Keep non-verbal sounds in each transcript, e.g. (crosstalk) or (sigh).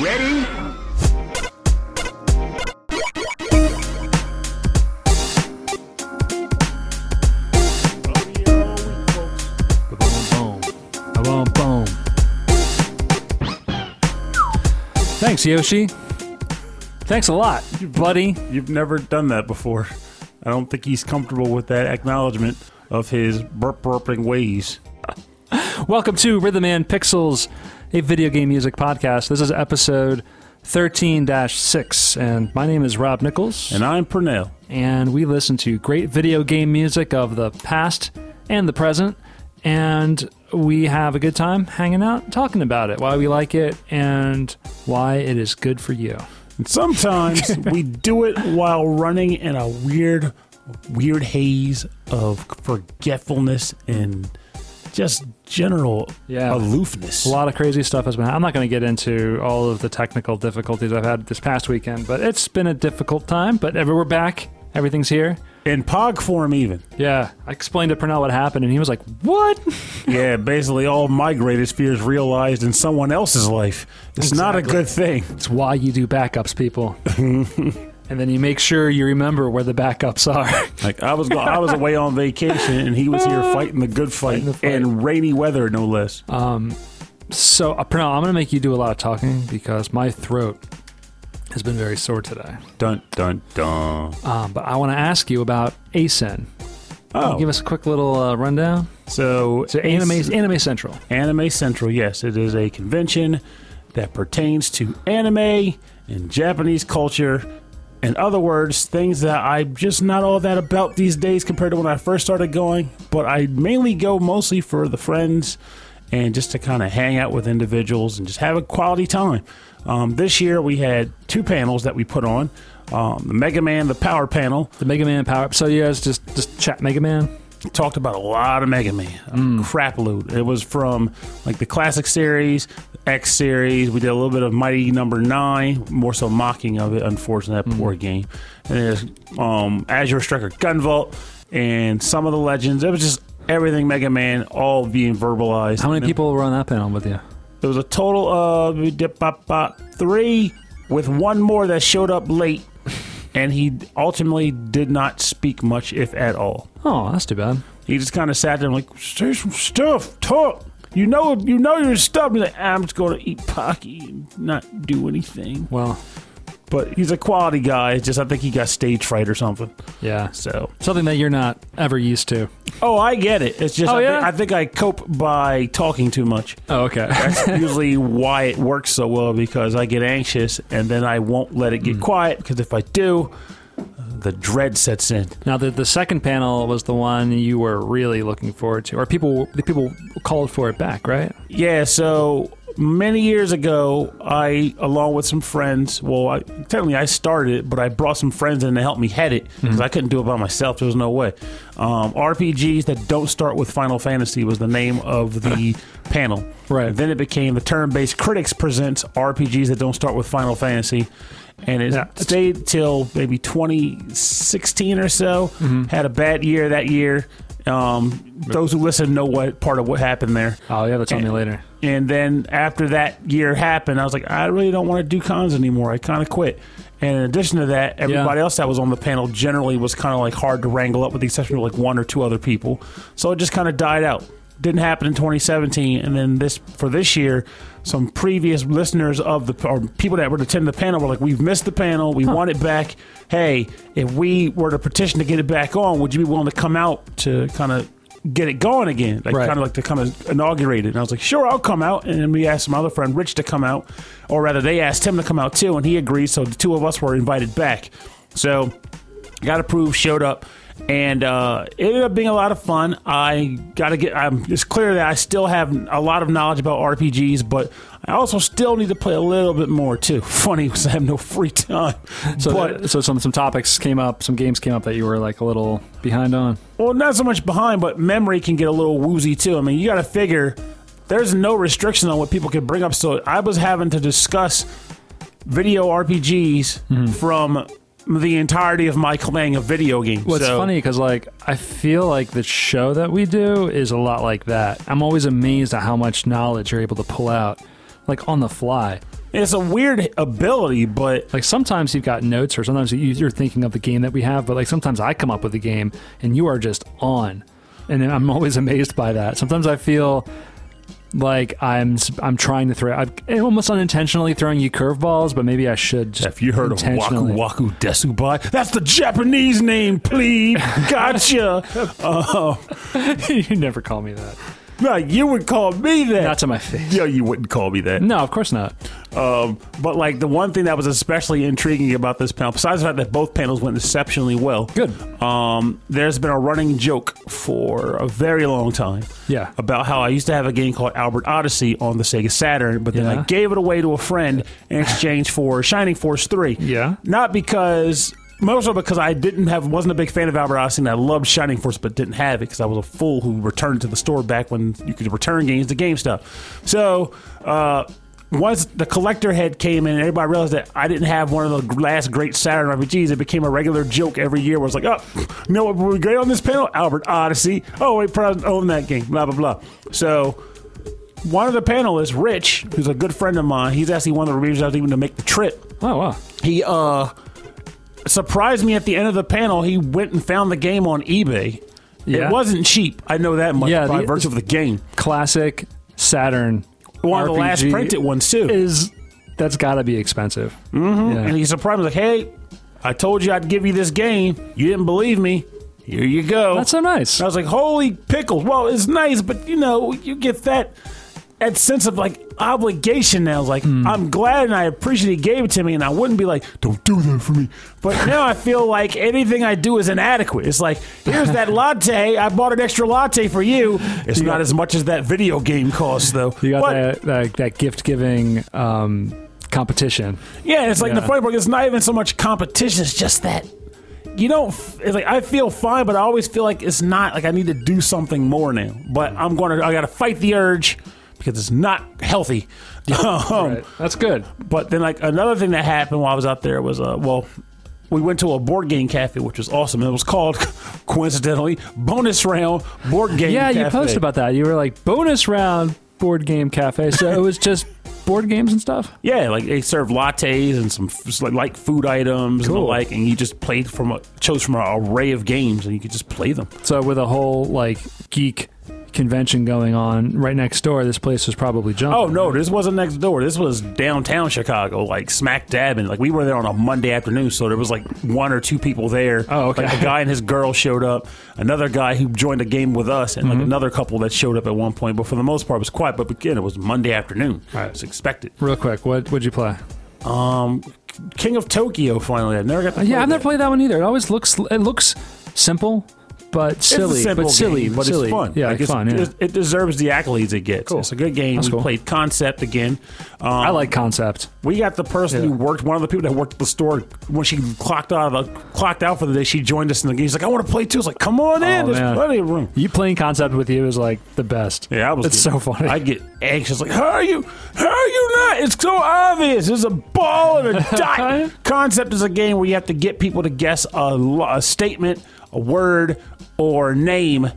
Ready? Boom, boom, boom. Thanks, Yoshi. Thanks a lot, buddy. You've never done that before. I don't think he's comfortable with that acknowledgement of his burp burping ways. (laughs) Welcome to Rhythm and Pixels, a video game music podcast. This is episode 13 6, and my name is Rob Nichols, And I'm Purnell. and we listen to great video game music of the past and the present, and we have a good time hanging out, talking about it, why we like it, and why it is good for you. And sometimes (laughs) we do it while running in a weird, weird haze of forgetfulness and just general Yeah. aloofness. A lot of crazy stuff has been. I'm not going to get into all of the technical difficulties I've had this past weekend, but it's been a difficult time. But ever we're back, everything's here. In pog form, even. Yeah, I explained to Purnell what happened, and he was like, "What?" (laughs) Yeah, basically all my greatest fears realized in someone else's life. It's not a good thing. It's why you do backups, people. (laughs) and then you make sure you remember where the backups are. (laughs) Like I was, go- I was away on vacation, and he was here fighting the good fight, Fighting the fight. in rainy weather, no less. so, uh, Purnell, I'm going to make you do a lot of talking because my throat has been very sore today. Dun dun dun. Um, but I want to ask you about ACen. Oh, Give us a quick little uh, rundown. so So, Anime, Anime Central. Anime Central, yes, it is a convention that pertains to anime and Japanese culture. In other words, things that I'm just not all that about these days compared to when I first started going. But I mainly go mostly for the friends and just to kind of hang out with individuals and just have a quality time. Um, this year we had two panels that we put on um, the Mega Man, the Power panel, The Mega Man Power. So you guys just just chat Mega Man. Talked about a lot of Mega Man, a crap loot. It was from like the classic series, X series. We did a little bit of Mighty Number Nine, more so mocking of it. Unfortunately, that poor game. And there's um, Azure Striker Gunvolt and some of the legends. It was just everything Mega Man, all being verbalized. How many people were on that panel with you? There was a total of three, with one more that showed up late. And he ultimately did not speak much, if at all. Oh, that's too bad. He just kind of sat there and like, say some stuff, talk. You know, you know your stuff. He's like, I'm just going to eat Pocky and not do anything. Well, But he's a quality guy. Just I think he got stage fright or something. yeah. So, Something that you're not ever used to. oh, I get it. It's just Oh, I, yeah? think, I think I cope by talking too much. Oh, okay. That's (laughs) usually why it works so well because I get anxious and then I won't let it get hmm. quiet because if I do, the dread sets in. now, the the second panel was the one you were really looking forward to, or people the people called for it back, right? Yeah, so many years ago, I, along with some friends, well, I, technically I started it, but I brought some friends in to help me head it because I couldn't do it by myself. There was no way. Um, RPGs that don't start with Final Fantasy was the name of the (laughs) panel. Right. And then it became the Turn Based Critics presents RPGs that don't start with Final Fantasy. And it Yeah, stayed till maybe 2016 or so. Had a bad year that year. Um, those who listen know what part of what happened there. Oh, yeah, that's on me later. And then after that year happened, I was like, I really don't want to do cons anymore. I kind of quit. And in addition to that, everybody Yeah. else that was on the panel generally was kind of like hard to wrangle up, with the exception of like one or two other people. So it just kind of died out. Didn't happen in 2017, and then this for this year, some previous listeners of the or people that were attending the panel were like, "We've missed the panel. We want it back. Hey, if we were to petition to get it back on, would you be willing to come out to kind of get it going again, like Right. kind of like to kind of inaugurate it. And I was like, sure, I'll come out. And then we asked my other friend Rich to come out, or rather, they asked him to come out too, and he agreed. So the two of us were invited back. So got approved, showed up, and uh, it ended up being a lot of fun. I got to get. I'm, it's clear that I still have a lot of knowledge about RPGs, but I also still need to play a little bit more too. (laughs) Funny because I have no free time. So, but so some some topics came up, some games came up that you were like a little behind on. Well, not so much behind, but memory can get a little woozy too. I mean, you got to figure there's no restriction on what people can bring up. So I was having to discuss video RPGs from the entirety of my playing of video games. Well, it's So- funny because like I feel like the show that we do is a lot like that. I'm always amazed at how much knowledge you're able to pull out, like on the fly. It's a weird ability, but Like sometimes you've got notes, or sometimes you- you're thinking of the game that we have, but like sometimes I come up with a game and you are just on, and then I'm always (laughs) amazed by that. Sometimes I feel like I'm I'm trying to throw, I'm almost unintentionally throwing you curveballs, but maybe I should. Just have you heard of Waku. Waku Desubai? That's the Japanese name, please. (laughs) Gotcha. (laughs) uh, you never call me that. No, you would call me that. Not to my face. yeah, you wouldn't call me that. No, of course not. Um, but like the one thing that was especially intriguing about this panel, besides the fact that both panels went exceptionally well, Good. Um, there's been a running joke for a very long time. Yeah. About how I used to have a game called Albert Odyssey on the Sega Saturn, but then Yeah. I gave it away to a friend in exchange for Shining Force Three. Yeah. Not because. Mostly because I didn't have, wasn't a big fan of Albert Odyssey, and I loved Shining Force, but didn't have it because I was a fool who returned to the store back when you could return games to GameStop. So, uh, once the collector head came in and everybody realized that I didn't have one of the last great Saturn RPGs, it became a regular joke every year. Where it's like, oh, you know what would be great on this panel? Albert Odyssey. Oh, wait, probably own that game. Blah blah blah. So one of the panelists, Rich, who's a good friend of mine, he's actually one of the reviewers I was even to make the trip. Oh wow. He uh surprised me at the end of the panel. He went and found the game on eBay. Yeah. It wasn't cheap. I know that much Yeah, by the- virtue of the game. Classic Saturn. One of the last printed ones too. is that's got to be expensive. Mm-hmm. And he surprised me like, "Hey, I told you I'd give you this game. You didn't believe me. Here you go." That's so nice. I was like, "Holy pickles!" Well, it's nice, but you know, you get that that sense of like obligation now. Like Hmm. I'm glad and I appreciate he gave it to me, and I wouldn't be like, "Don't do that for me." But now I feel like anything I do is inadequate. It's like, here's that latte. I bought an extra latte for you. It's not as much as that video game costs, though. You got But- that, that that gift giving um, competition. Yeah, it's like the Yeah. funny part. It's not even so much competition. It's just that you don't. It's like I feel fine, but I always feel like it's not. Like I need to do something more now. But I'm going to. I got to fight the urge because it's not healthy. (laughs) (laughs) Um, Right. That's good. But then, like another thing that happened while I was out there was, uh, well, we went to a board game cafe, which was awesome. It was called, (laughs) coincidentally, Bonus Round Board Game. Yeah, you posted about that. You were like bonus round board game cafe. So it was just board games and stuff. Yeah, like they serve lattes and some f- like, like food items and the like, and you just played from a, chose from an array of games and you could just play them. So with a whole like geek convention going on right next door, this place was probably jumping. Oh no, this wasn't next door. This was downtown Chicago, like smack dab. And like we were there on a Monday afternoon, so there was like one or two people there. Oh, okay. Like a guy and his girl showed up. Another guy who joined a game with us, and Mm-hmm. like another couple that showed up at one point. But for the most part, it was quiet. But again, it was Monday afternoon. Right. It's expected. Real quick, what would you play? Um, King of Tokyo. Finally, I never got. To yeah, I've never that. played that one either. It always looks it looks simple, but silly, it's a simple but silly, game, but silly. it's fun. Yeah, Like, it's fun. Yeah. It, deserves the accolades it gets. Cool. It's a good game. That's we cool. played Concept again. Um, I like concept. We got the person Yeah. who worked, one of the people that worked at the store when she clocked out of the, clocked out for the day. She joined us in the game. She's like, "I want to play too." It's like, "Come on in, Oh, there's man. plenty of room." You playing concept with you is like the best. Yeah, I was. It's getting- so funny. I get anxious. Like, how are you? How are you not? It's so obvious. There's a ball and a (laughs) dot. Concept is a game where you have to get people to guess a, a statement, a word, or name.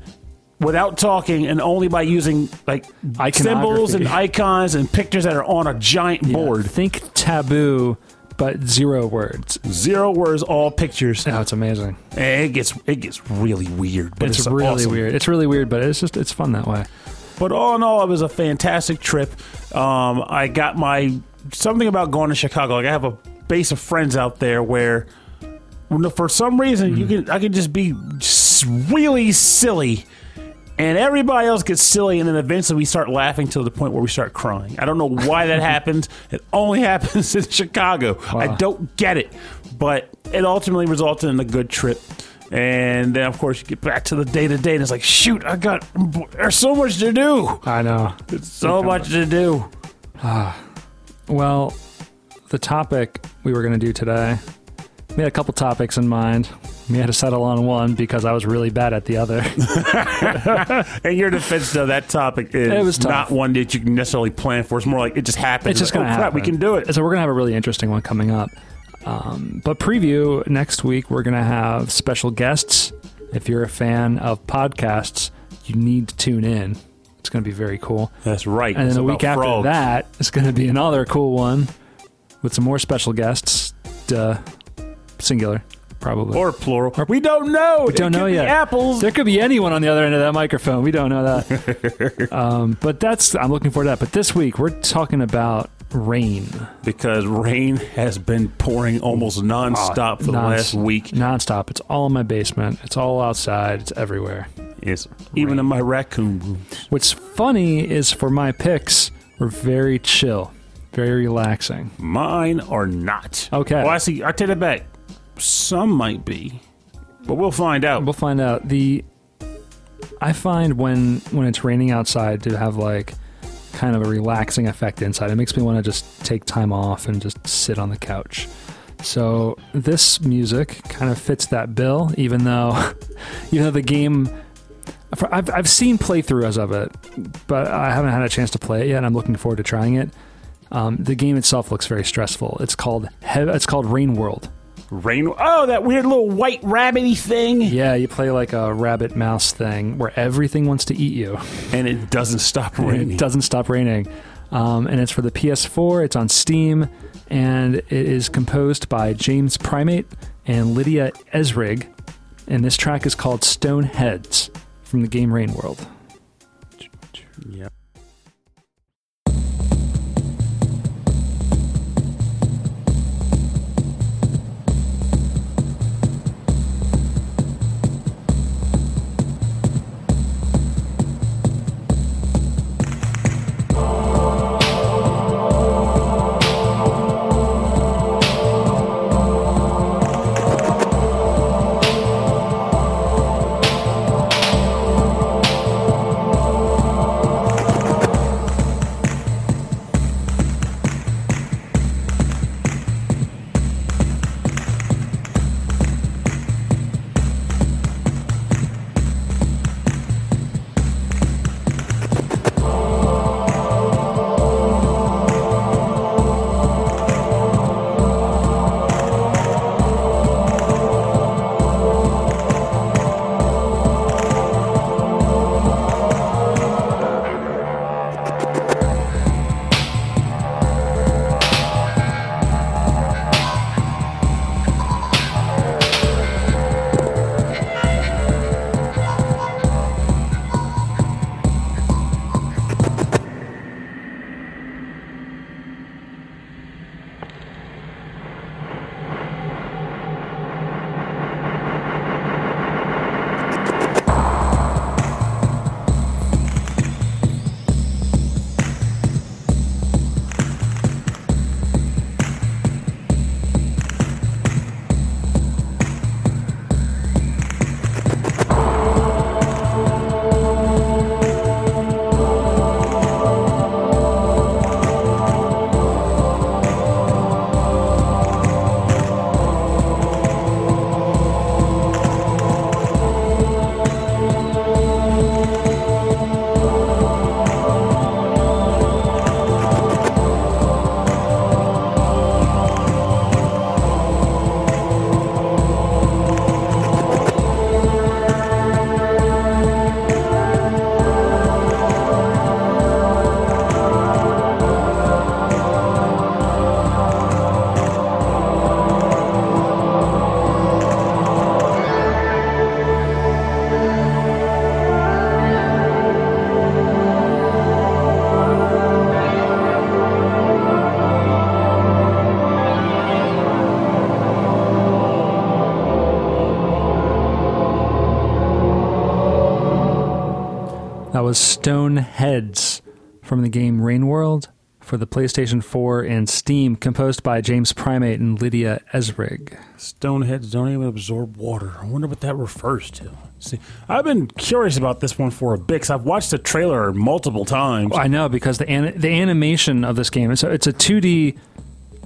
Without talking and only by using like symbols and icons and pictures that are on a giant Yeah. board. Think taboo, but zero words. Zero words, all pictures. Oh, it's amazing. And it gets it gets really weird, but It's, it's, really awesome. weird. It's really weird, but it's just it's fun that way. But all in all, it was a fantastic trip. Um, I got my something about going to Chicago. Like I have a base of friends out there where, for some reason, you can I can just be really silly. And everybody else gets silly, and then eventually we start laughing to the point where we start crying. I don't know why that (laughs) happens. It only (laughs) happens in Chicago. I don't get it, but it ultimately resulted in a good trip. And then, of course, you get back to the day to day, and it's like, shoot, I got there's so much to do. I know. So much to do. Ah. Well, the topic we were going to do today, we had a couple topics in mind. We had to settle on one because I was really bad at the other. (laughs) In your defense, though, that topic is It was not one that you can necessarily plan for. It's more like it just happens. It's just Like, going to oh, crap, happen. We can do it. So we're going to have a really interesting one coming up. Um, but preview next week, we're going to have special guests. If you're a fan of podcasts, you need to tune in. It's going to be very cool. That's right. And then a week after frogs. that, it's going to be another cool one. with some more special guests. Duh. Singular, probably. Or plural. we don't know. We don't know yet. apples. There could be anyone on the other end of that microphone. We don't know that. (laughs) um, but that's I'm looking forward to that. But this week we're talking about rain. because rain has been pouring almost nonstop for the Non- last week. Nonstop. It's all in my basement. It's all outside. It's everywhere. Yes, even in my raccoon room. What's funny is for my picks, we're very chill, very relaxing. Mine are not. Okay. Well, I see. I take it back. Some might be, but we'll find out. We'll find out. The I find when when it's raining outside to have like kind of a relaxing effect inside. It makes me want to just take time off and just sit on the couch. So this music kind of fits that bill, even though (laughs) even though the game I've I've seen playthroughs of it, but I haven't had a chance to play it yet. and I'm looking forward to trying it. Um, the game itself looks very stressful. It's called it's called Rain World. Rain. Oh, that weird little white rabbity thing. Yeah, you play like a rabbit mouse thing where everything wants to eat you. And it doesn't stop raining. It doesn't stop raining. Um, and it's for the PS4. It's on Steam, and it is composed by James Primate and Lydia Esrig. And this track is called Stone Heads from the game Rain World. Yeah. That was Stone Heads from the game Rain World for the PlayStation 4 and Steam, composed by James Primate and Lydia Esrig. Stoneheads don't even absorb water. I wonder what that refers to. See, I've been curious about this one for a bit because I've watched the trailer multiple times. I know because the an- the animation of this game it's a, it's a 2D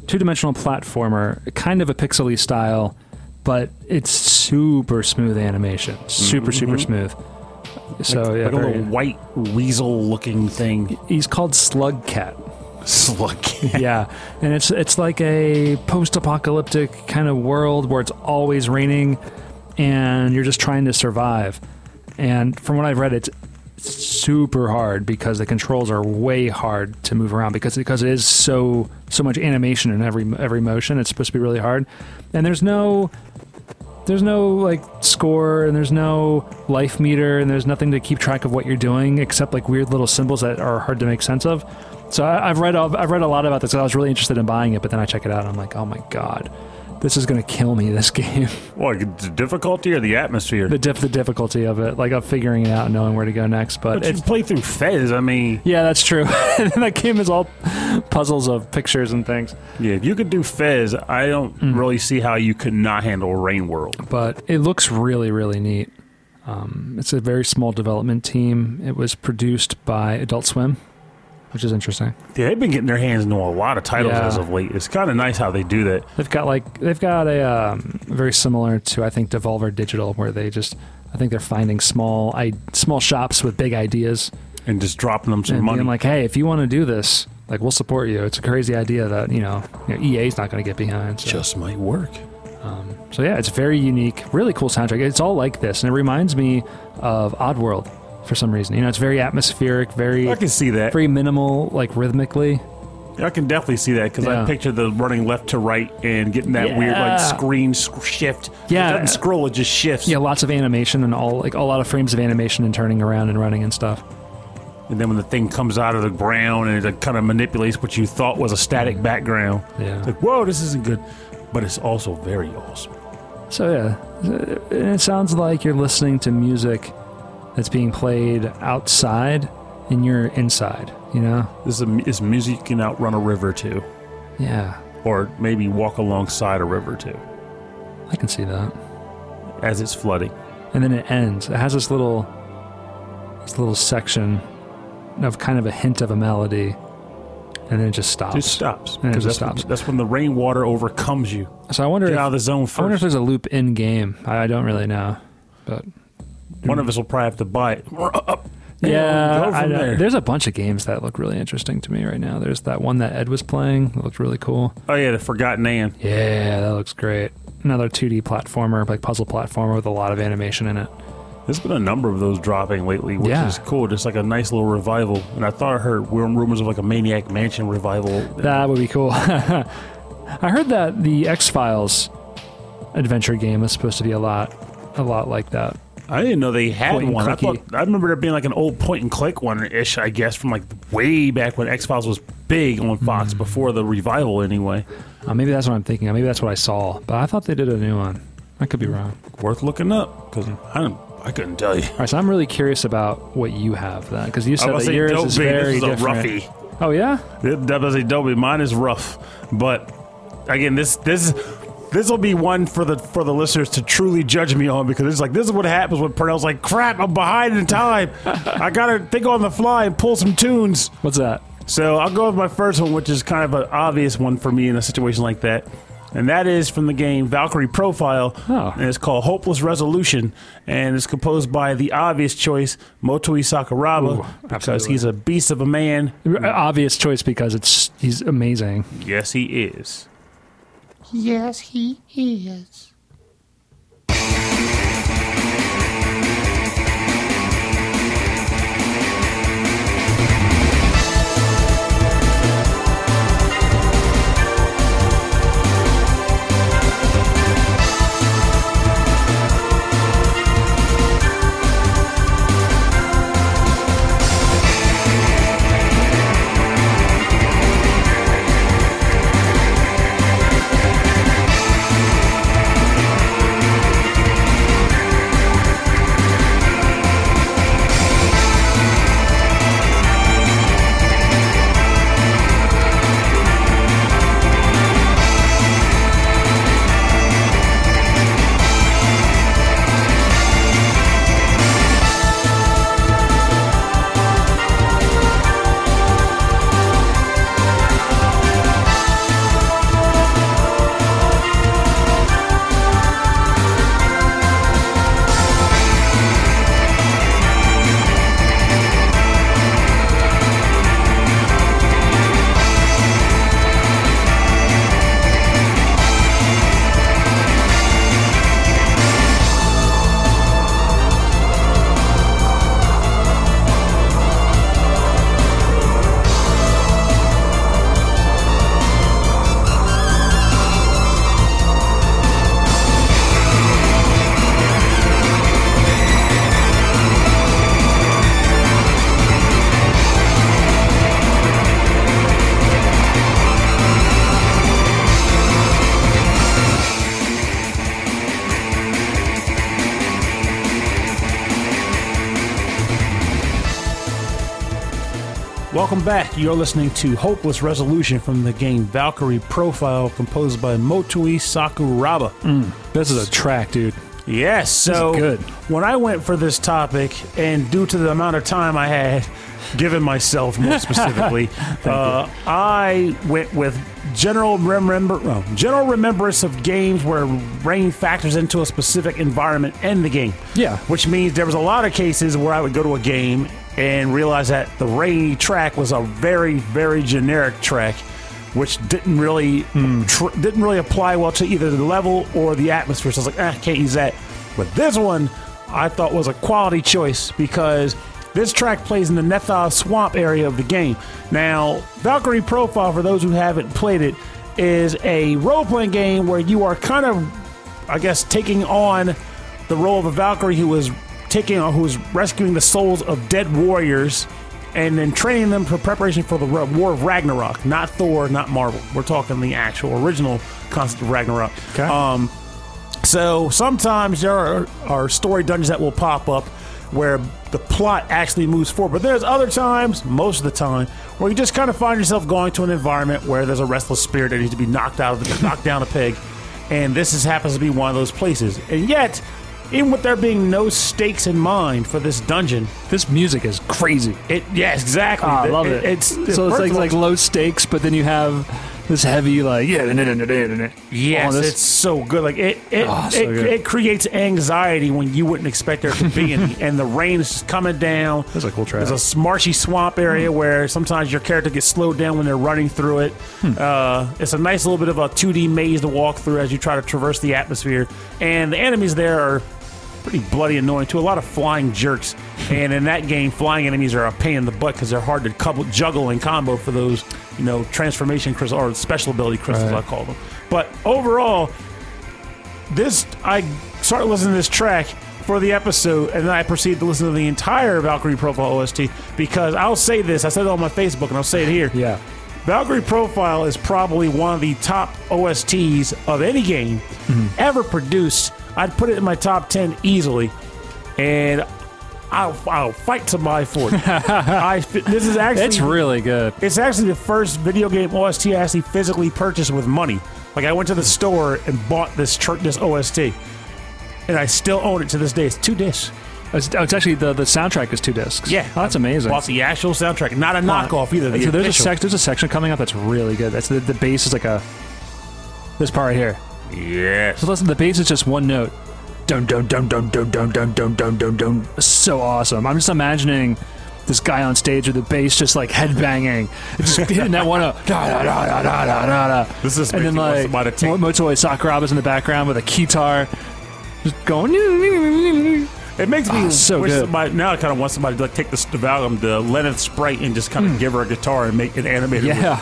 two dimensional platformer, kind of a pixely style, but it's super smooth animation, super super mm-hmm. smooth. So yeah, like a little white weasel-looking thing. he's called Slug Cat. Slug. yeah, and it's it's like a post-apocalyptic kind of world where it's always raining, and you're just trying to survive. And from what I've read, it's super hard because the controls are way hard to move around because because it is so so much animation in every every motion. It's supposed to be really hard, and there's no there's no like score and there's no life meter and there's nothing to keep track of what you're doing except like weird little symbols that are hard to make sense of. So I, I've read I've read a lot about this. I was really interested in buying it, but then I check it out and I'm like, oh my god, this is gonna kill me. This game, (laughs) What, the difficulty or the atmosphere? the diff, the difficulty of it, like of figuring it out and knowing where to go next. But but it's you play through Fez. I mean, yeah, that's true. (laughs) that game is all puzzles of pictures and things. yeah, if you could do Fez, I don't Mm. really see how you could not handle Rain World. but it looks really really neat um, it's a very small development team it was produced by adult swim which is interesting Yeah, they've been getting their hands into a lot of titles Yeah. as of late. It's kind of nice how they do that. they've got like they've got a um, very similar to i think devolver digital where they just i think they're finding small I, small shops with big ideas and just dropping them some and money. being like hey if you want to do this like we'll support you it's a crazy idea that you know, you know ea's not going to get behind so. just might work. Um, so yeah, it's very unique, really cool soundtrack. It's all like this, and it reminds me of Oddworld for some reason. You know, it's very atmospheric, very I can see that. very minimal, like rhythmically. I can definitely see that because Yeah. I picture the running left to right and getting that weird like screen sc- shift. Yeah. it doesn't scroll; it just shifts. Yeah, lots of animation and all like a lot of frames of animation and turning around and running and stuff. And then when the thing comes out of the ground and it kind of manipulates what you thought was a static mm-hmm. background, Yeah. it's like whoa, this isn't good, but it's also very awesome. So yeah, it sounds like you're listening to music that's being played outside and you're inside. You know? This is, a, is music you can outrun a river to, Yeah, or maybe walk alongside a river to I can see that. as it's flooding. and then it ends. It has this little, this little section of kind of a hint of a melody, and then it just stops. It just stops And it just that's, stops. that's when the rainwater overcomes you. So I wonder Get if out of the zone I wonder if there's a loop in game. I, I don't really know, but One of us will probably have to buy it. Yeah, I there. there's a bunch of games that look really interesting to me right now. There's that one that Ed was playing that looked really cool. Oh yeah, the Forgotten Anne. Yeah, that looks great. Another 2D platformer, like puzzle platformer with a lot of animation in it. There's been a number of those dropping lately, which Yeah. is cool. Just like a nice little revival. And I thought I heard rumors of like a Maniac Mansion revival. That would be cool. (laughs) I heard that the X Files adventure game is supposed to be a lot, a lot like that. I didn't know they had Point one. I clicky. thought I remember there being like an old point and click one ish, I guess, from like way back when X Files was big on Fox Hmm. before the revival. Anyway, Uh, maybe that's what I'm thinking. Maybe that's what I saw, but I thought they did a new one. I could be wrong. worth looking up because I don't, I couldn't tell you. All right, so I'm really curious about what you have then, because you said that yours is very this is a different. roughie. Oh yeah, That was Adobe. Mine is rough, but again, this this this will be one for the for the listeners to truly judge me on because it's like this is what happens when Purnell's like, "Crap, I'm behind in time. I gotta think on the fly and pull some tunes." what's that? So I'll go with my first one, which is kind of an obvious one for me in a situation like that. And that is from the game Valkyrie Profile. Oh. And it's called Hopeless Resolution. And it's composed by the obvious choice, Motoi Sakuraba, Ooh, because absolutely. he's a beast of a man. Obvious choice because it's he's amazing. Yes, he is. Yes, he is. Back. You're listening to Hopeless Resolution from the game Valkyrie Profile, composed by Motoi Sakuraba. This is a track, dude. Yes, so good. when I went for this topic, and due to the amount of time I had given myself, more (laughs) specifically, uh, I went with general remember well, general remembrance of games where rain factors into a specific environment in the game. Yeah. which means there was a lot of cases where I would go to a game and realized that the rainy track was a very, very generic track. Which didn't really tr- didn't really apply well to either the level or the atmosphere. So I was like, ah, can't use that. But this one, I thought was a quality choice because this track plays in the Nethov Swamp area of the game. Now, Valkyrie Profile, for those who haven't played it, is a role playing game where you are kind of, I guess, taking on the role of a Valkyrie who is taking or who's rescuing the souls of dead warriors and then training them for preparation for the War of Ragnarok. Not Thor, not Marvel. We're talking the actual original concept of Ragnarok. Okay. Um, so sometimes there are, are story dungeons that will pop up where the plot actually moves forward. But there's other times, most of the time, where you just kind of find yourself going to an environment where there's a restless spirit that needs to be knocked out of the, knocked down a peg. And this is, happens to be one of those places. And yet, even with there being no stakes in mind for this dungeon, This music is crazy. it yes, exactly. Ah, I love it. It's so it's like like low stakes, but then you have this heavy like yeah. Yes, all this- it's so good. Like it, it, Oh, so it, good. it creates anxiety when you wouldn't expect there to be (laughs) any, and the rain is just coming down. That's a cool track. There's a marshy swamp area where sometimes your character gets slowed down when they're running through it. Hmm. Uh, it's a nice little bit of a 2D maze to walk through as you try to traverse the atmosphere, and the enemies there are pretty bloody annoying to A lot of flying jerks, and in that game, flying enemies are a pain in the butt because they're hard to couple, juggle and combo for those, you know, transformation crystals or special ability crystals Right. I call them. But overall, this I started listening to this track for the episode, and then I proceeded to listen to the entire Valkyrie Profile OST because I'll say this. I said it on my Facebook, and I'll say it here. yeah. Valkyrie Profile is probably one of the top OSTs of any game mm-hmm. ever produced. I'd put it in my top 10 easily. And I'll, I'll fight to buy for it. (laughs) I, this is actually It's really good. it's actually the first video game OST I actually physically purchased with money. Like I went to the store and bought this tr- this OST, and I still own it to this day. It's two discs. It's, oh, it's actually the, the soundtrack is two discs. Yeah, Oh, that's amazing. Well, it's the actual soundtrack, not a knockoff either. The so there's a sec- there's a section coming up that's really good. That's the, the bass is like a this part right here. Yes. So listen, the bass is just one note. Dun dun dun dun dun dun dun dun dun dun dun. So awesome. I'm just imagining this guy on stage with the bass just like headbanging, just hitting that one up. Da, da, da, da, da, da, da, da. This is and then making me want like somebody to take- Mo- Motoi Sakuraba's in the background with a guitar, just going. It makes me Ah, so wish good. somebody now. I kind of want somebody to like take this Valum, the Lenneth Sprite, and just kind of give her a guitar and make it animated. with- Hmm. Yeah.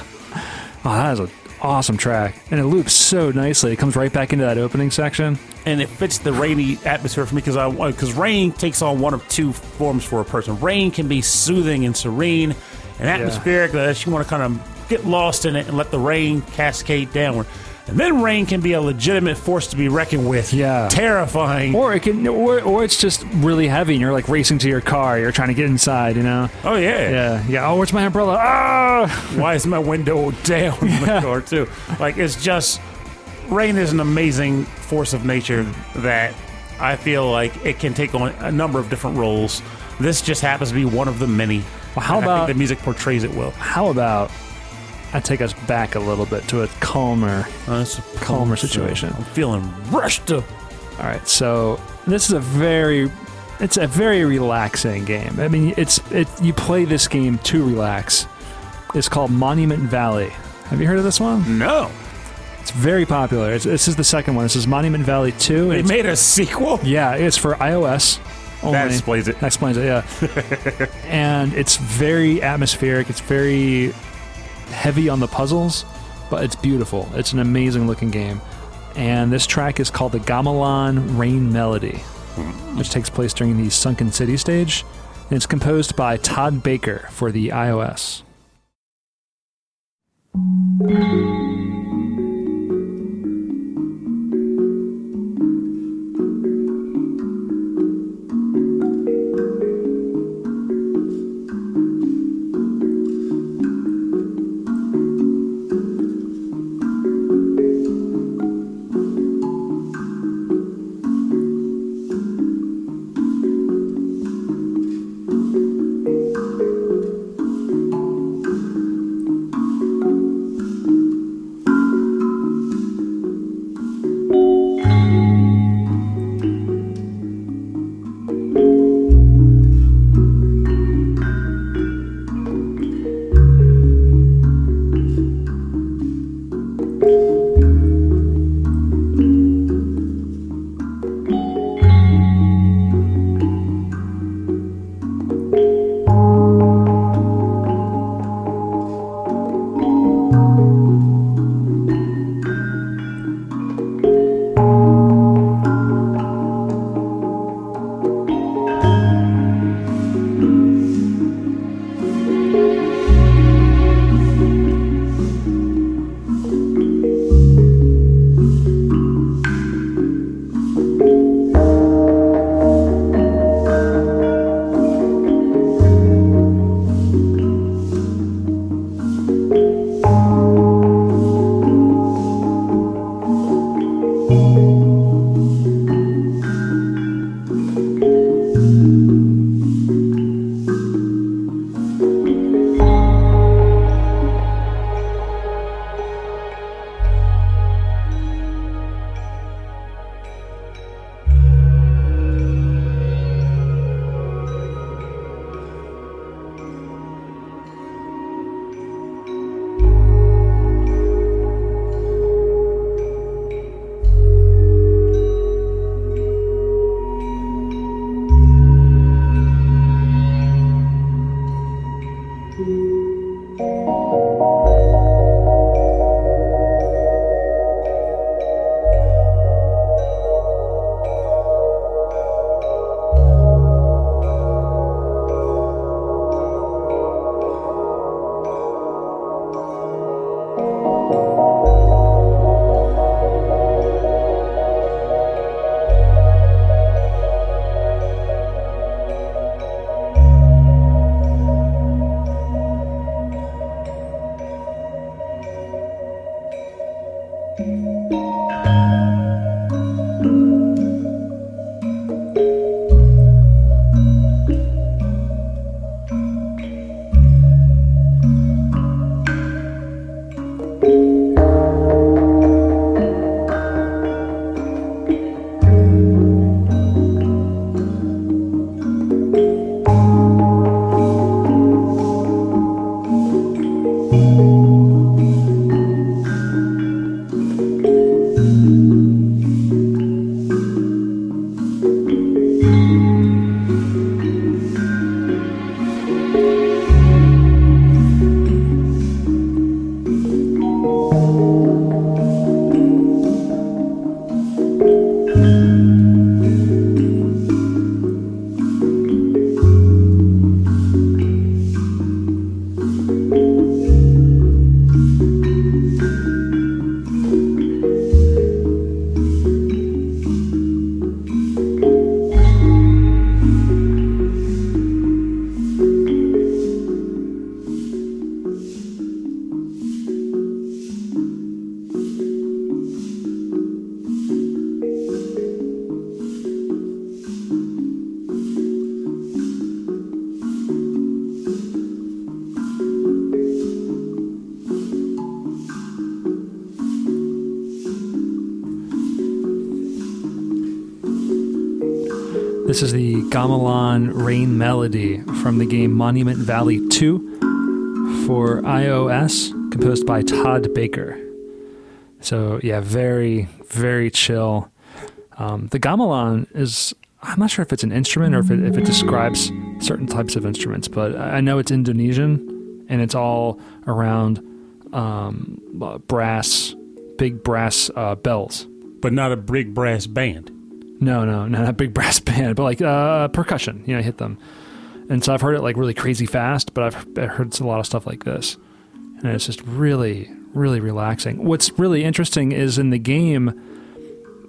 Oh, that is an awesome track, and it loops so nicely. It comes right back into that opening section. and it fits the rainy atmosphere for me because I because rain takes on one of two forms for a person. Rain can be soothing and serene, and atmospheric that you want to kind of get lost in it and let the rain cascade downward. And then rain can be a legitimate force to be reckoned with. Yeah. terrifying. Or it can, or, or it's just really heavy, and you're like racing to your car. You're trying to get inside, you know. oh yeah. Yeah, yeah. Oh, where's my umbrella? Ah! (laughs) Why is my window down in the car too? Like it's just rain is an amazing force of nature that I feel like it can take on a number of different roles. This just happens to be one of the many. Well, how about- think the music portrays it well? How about I take us back a little bit to a calmer? Uh, it's a Calmer so situation. I'm feeling rushed up. All right, so this is a very, it's a very relaxing game. I mean, it's it. You play this game to relax. It's called Monument Valley. Have you heard of this one? No, It's very popular. It's, this is the second one. This is Monument Valley Two. they made a sequel. yeah, it's for iOS. Only. That explains it. That explains it, yeah. (laughs) and it's very atmospheric. It's very heavy on the puzzles, but it's beautiful. It's an amazing looking game. And this track is called the Gamelan Rain Melody, which takes place during the Sunken City stage. And it's composed by Todd Baker for the iOS. This Melody from the game Monument Valley 2 for iOS, composed by Todd Baker. So, yeah, very, very chill. Um, the gamelan is, I'm not sure if it's an instrument or if it, if it describes certain types of instruments, but I know it's Indonesian and it's all around um, uh, brass, big brass uh, bells. But not a big brass band. No, no, not a big brass (laughs) band, but like uh, percussion. You know, hit them. And so I've heard it like really crazy fast, but I've heard a lot of stuff like this, and it's just really, really relaxing. What's really interesting is in the game,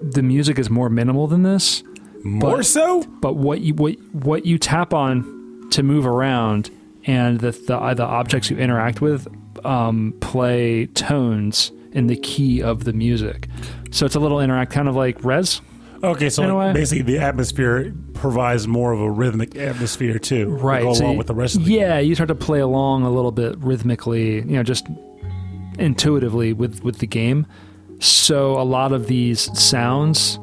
the music is more minimal than this. More But- so? But what you what what you tap on to move around, and the the, the objects you interact with, um, play tones in the key of the music. So it's a little interact, kind of like Res. Okay, so like, basically the atmosphere provides more of a rhythmic atmosphere too. to right Go so along you- with the rest of the yeah you start to play along a little bit rhythmically you know just intuitively with with the game. So a lot of these sounds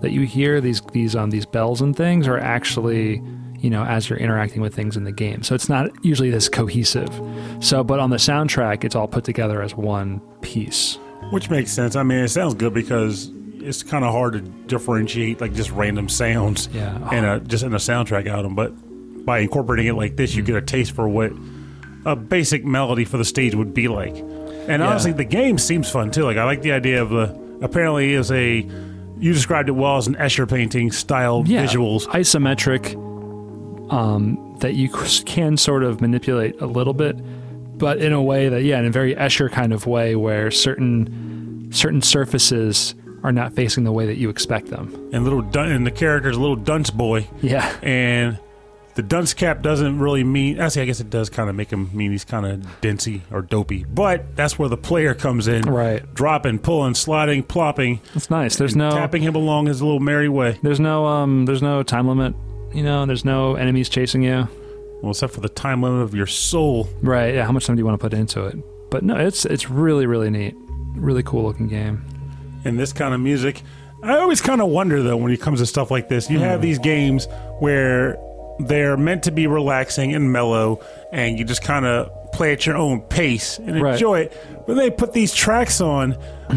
that you hear these these um these bells and things are actually you know as you're interacting with things in the game. So it's not usually this cohesive. So but on the soundtrack it's all put together as one piece. Which makes sense. I mean, it sounds good because it's kind of hard to differentiate like just random sounds Yeah. and a, just in a soundtrack album. But by incorporating it like this, you get a taste for what a basic melody for the stage would be like. And Yeah. honestly, the game seems fun too. Like I like the idea of the apparently is a you described it well as an Escher painting style yeah visuals. isometric um, that you can sort of manipulate a little bit but in a way that yeah in a very escher kind of way where certain certain surfaces are not facing the way that you expect them And little dun- and the character's a little dunce boy. yeah and the dunce cap doesn't really mean. I Actually, I guess it does kind of make him mean he's kind of densy or dopey. But that's where the player comes in, Right. Dropping, pulling, sliding, plopping, it's nice there's no tapping him along his little merry way. there's no um there's no time limit you know there's no enemies chasing you Well, except for the time limit of your soul. right yeah how much time do you want to put into it but no it's it's really really neat really cool looking game in this kind of music. I always kind of wonder though when it comes to stuff like this. You Hmm. have these games where they're meant to be relaxing and mellow, and you just kind of play at your own pace and Right. enjoy it. But they put these tracks on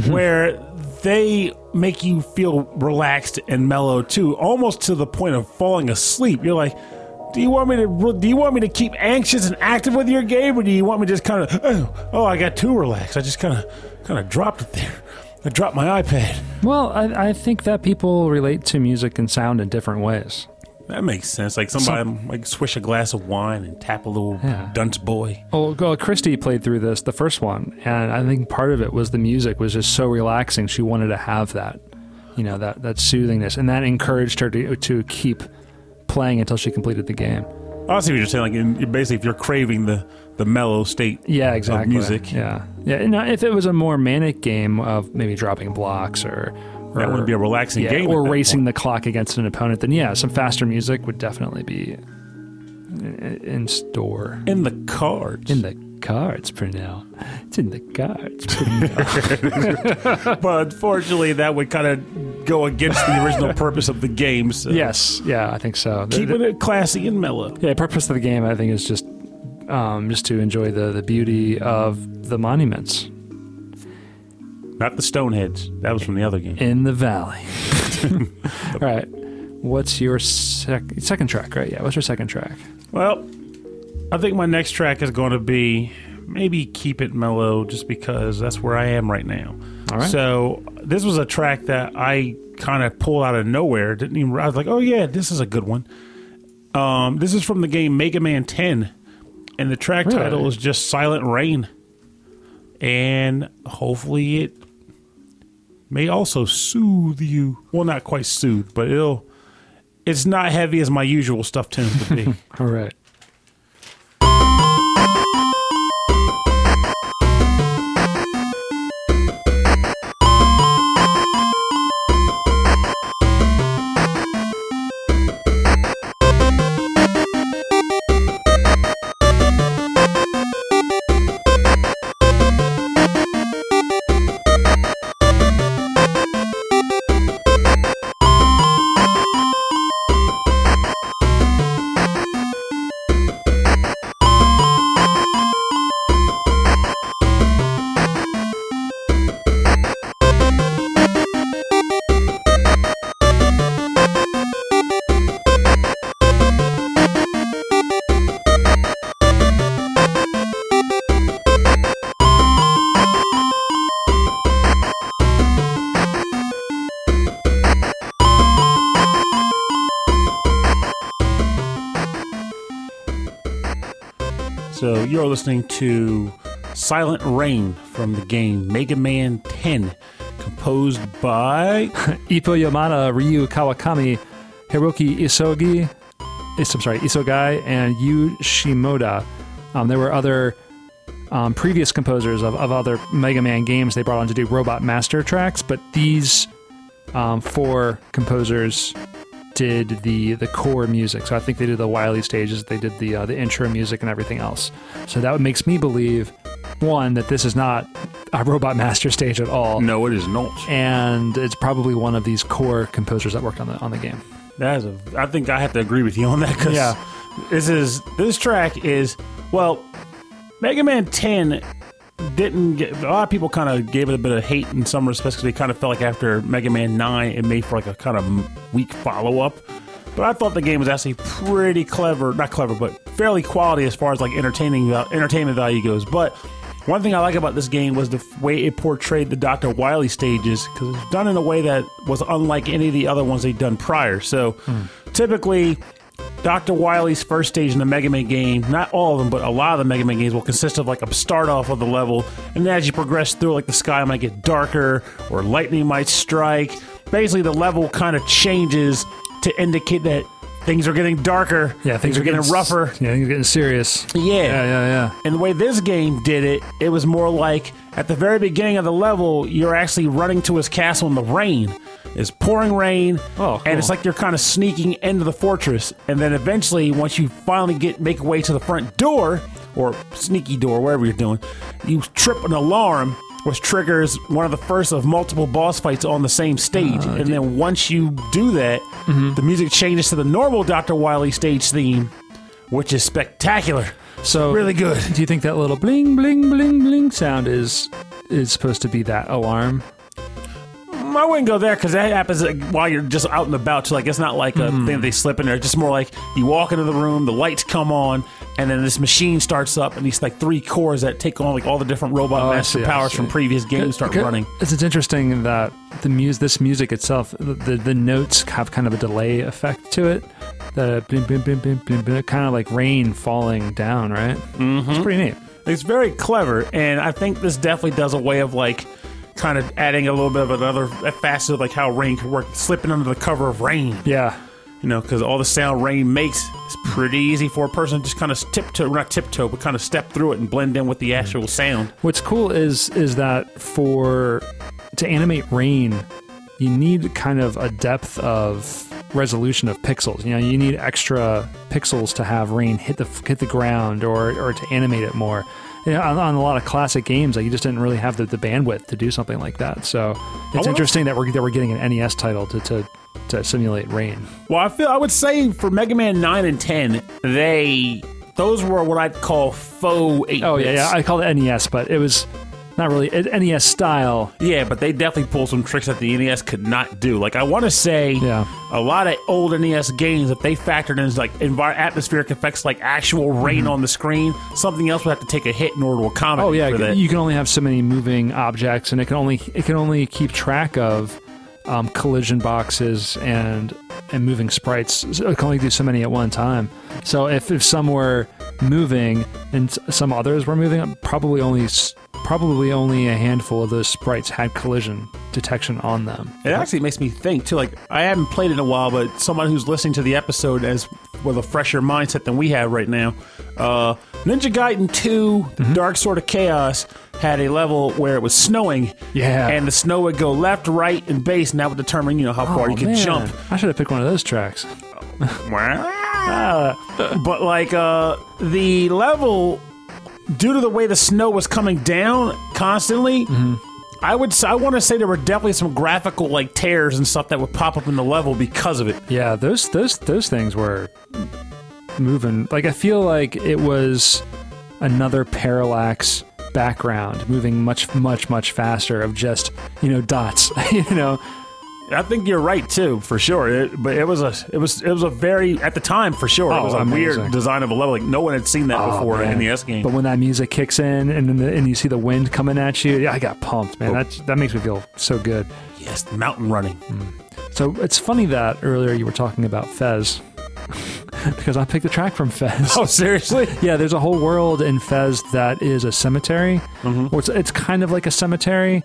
where they make you feel relaxed and mellow too, almost to the point of falling asleep. You're like. Do you want me to? Do you want me to keep anxious and active with your game, or do you want me to just kind of? Oh, oh, I got too relaxed. I just kind of, kind of dropped it there. I dropped my iPad. well I, I think that people relate to music and sound in different ways That makes sense. Like somebody like swish a glass of wine and tap a little Yeah. dunce boy. Well, go- Christy played through this, the first one, and I think part of it was the music was just so relaxing. She wanted to have that, you know, that that soothingness, and that encouraged her to to keep playing until she completed the game. I see what you're saying. Like in, basically, if you're craving the the mellow state. Yeah, exactly. music. Yeah, yeah. And uh, if it was a more manic game of maybe dropping blocks or, or That wouldn't be a relaxing yeah, game. or racing point. the clock against an opponent, then yeah, some faster music would definitely be in, store. in the cards. In the cards, Pernell. It's in the cards, Pernell. (laughs) but unfortunately, that would kind of go against the original purpose of the game. So yes, yeah, I think so. The- keeping it classy and mellow. Yeah, the purpose of the game, I think, is just um, just to enjoy the, the beauty of the monuments Not the Stoneheads. That was from the other game. in the valley. (laughs) (laughs) All right. What's your sec- second track, right? Yeah, what's your second track? Well, I think my next track is going to be maybe keep it mellow, just because that's where I am right now. All right. So this was a track that I kind of pulled out of nowhere. Didn't even. I was like, oh yeah, this is a good one. Um, this is from the game Mega Man 10, and the track Really? title is just Silent Rain. And hopefully it may also soothe you. Well, not quite soothe, but it'll. It's not heavy as my usual stuff tends to be. (laughs) All right. You're listening to Silent Rain from the game Mega Man 10, composed by (laughs) Ippo Yamada, Ryo Kawakami, Hiroki Isogi, I'm sorry, Isogai, and Yu Shimoda. Um, there were other um, previous composers of, of other Mega Man games they brought on to do Robot Master tracks, but these um, four composers did the the core music. So I think they did the Wily stages, they did the uh, the intro music and everything else. So that makes me believe one that this is not a Robot (laughs) Master stage at all No, it is not. and it's probably one of these core composers that worked on the on the game. That is a. I think I have to agree with you on that because Yeah. this is this track is well, Mega Man 10 didn't get a lot of people kind of gave it a bit of hate in some respects because they kind of felt like after Mega Man 9 it made for like a kind of weak follow up. But I thought the game was actually pretty clever, not clever, but fairly quality as far as like entertaining entertainment value goes. But one thing I like about this game was the way it portrayed the Dr. Wily stages because it's done in a way that was unlike any of the other ones they'd done prior. So hmm. typically, Dr. Wily's first stage in the Mega Man game, not all of them, but a lot of the Mega Man games will consist of like a start off of the level, and as you progress through, like the sky might get darker or lightning might strike. Basically, the level kind of changes to indicate that things are getting darker. Yeah, things are getting s- rougher. Yeah, things are getting serious. Yeah. Yeah, yeah, yeah. And the way this game did it, it was more like at the very beginning of the level, you're actually running to his castle in the rain. It's pouring rain, Oh, cool. and it's like you're kind of sneaking into the fortress. And then eventually, once you finally get make your way to the front door or sneaky door, wherever you're doing, you trip an alarm, which triggers one of the first of multiple boss fights on the same stage. Ah, and then once you do that, Mm-hmm. the music changes to the normal Dr. Wily stage theme, which is spectacular. So Really good. Do you think that little bling, bling, bling, bling sound is is supposed to be that alarm? I wouldn't go there because that happens like, while you're just out and about. So like it's not like a Hmm. thing they slip in there. It's just more like you walk into the room, the lights come on, and then this machine starts up, and these like three cores that take on like all the different robot Oh, I master see, I powers see. from previous games start Okay. running. It's, it's interesting that the mus this music itself, the, the the notes have kind of a delay effect to it. The kind of like rain falling down, right? Mm-hmm. It's pretty neat. It's very clever, and I think this definitely does a way of like kind of adding a little bit of another facet of like how rain can work, slipping under the cover of rain. Yeah, You know, because all the sound rain makes is pretty easy for a person to just kind of tiptoe, not tiptoe, but kind of step through it and blend in with the actual sound. What's cool is is that for to animate rain, you need kind of a depth of resolution of pixels. You know, you need extra pixels to have rain hit the hit the ground or or to animate it more. You know, on, on a lot of classic games, like you just didn't really have the, the bandwidth to do something like that. So it's interesting that we're that we're getting an NES title to to, to simulate rain. Well, I feel I would say for Mega Man nine and ten, they those were what I'd call faux eight. Oh yeah, yeah. I call it NES, but it was not really NES style. Yeah, but they definitely pulled some tricks that the NES could not do. Like I want to say, Yeah. a lot of old NES games, if they factored in like envir- atmospheric effects, like actual rain on the screen, something else would have to take a hit in order to accommodate. Mm-hmm. Oh yeah, for that. you can only have so many moving objects, and it can only it can only keep track of um, collision boxes and and moving sprites. So It can only do so many at one time. So if, if some were moving and some others were moving, probably only s- probably only a handful of those sprites had collision detection on them. It actually makes me think too. Like I haven't played in a while, but someone who's listening to the episode as with a fresher mindset than we have right now, uh, Ninja Gaiden 2 Mm-hmm. Dark Sword of Chaos had a level where it was snowing. Yeah. and the snow would go left, right, and base, and that would determine you know how far Oh, you could man. jump. I should have picked one of those tracks. (laughs) Uh, but like uh, the level, due to the way the snow was coming down constantly. I would I want to say there were definitely some graphical like tears and stuff that would pop up in the level because of it. Yeah, those those those things were moving. Like I feel like it was another parallax background moving much much much faster of just you know dots (laughs) you know I think you're right too, for sure. It, but it was a, it was, it was a very at the time for sure. Oh, it Oh, was a amazing. weird design of a level. Like no one had seen that Oh, before in the S game. but when that music kicks in and then the, and you see the wind coming at you yeah i got pumped man that that makes me feel so good yes, mountain running. so it's funny that earlier you were talking about fez (laughs) because i picked a track from fez Oh, seriously? Yeah, there's a whole world in Fez that is a cemetery. Hmm. Or it's, it's kind of like a cemetery.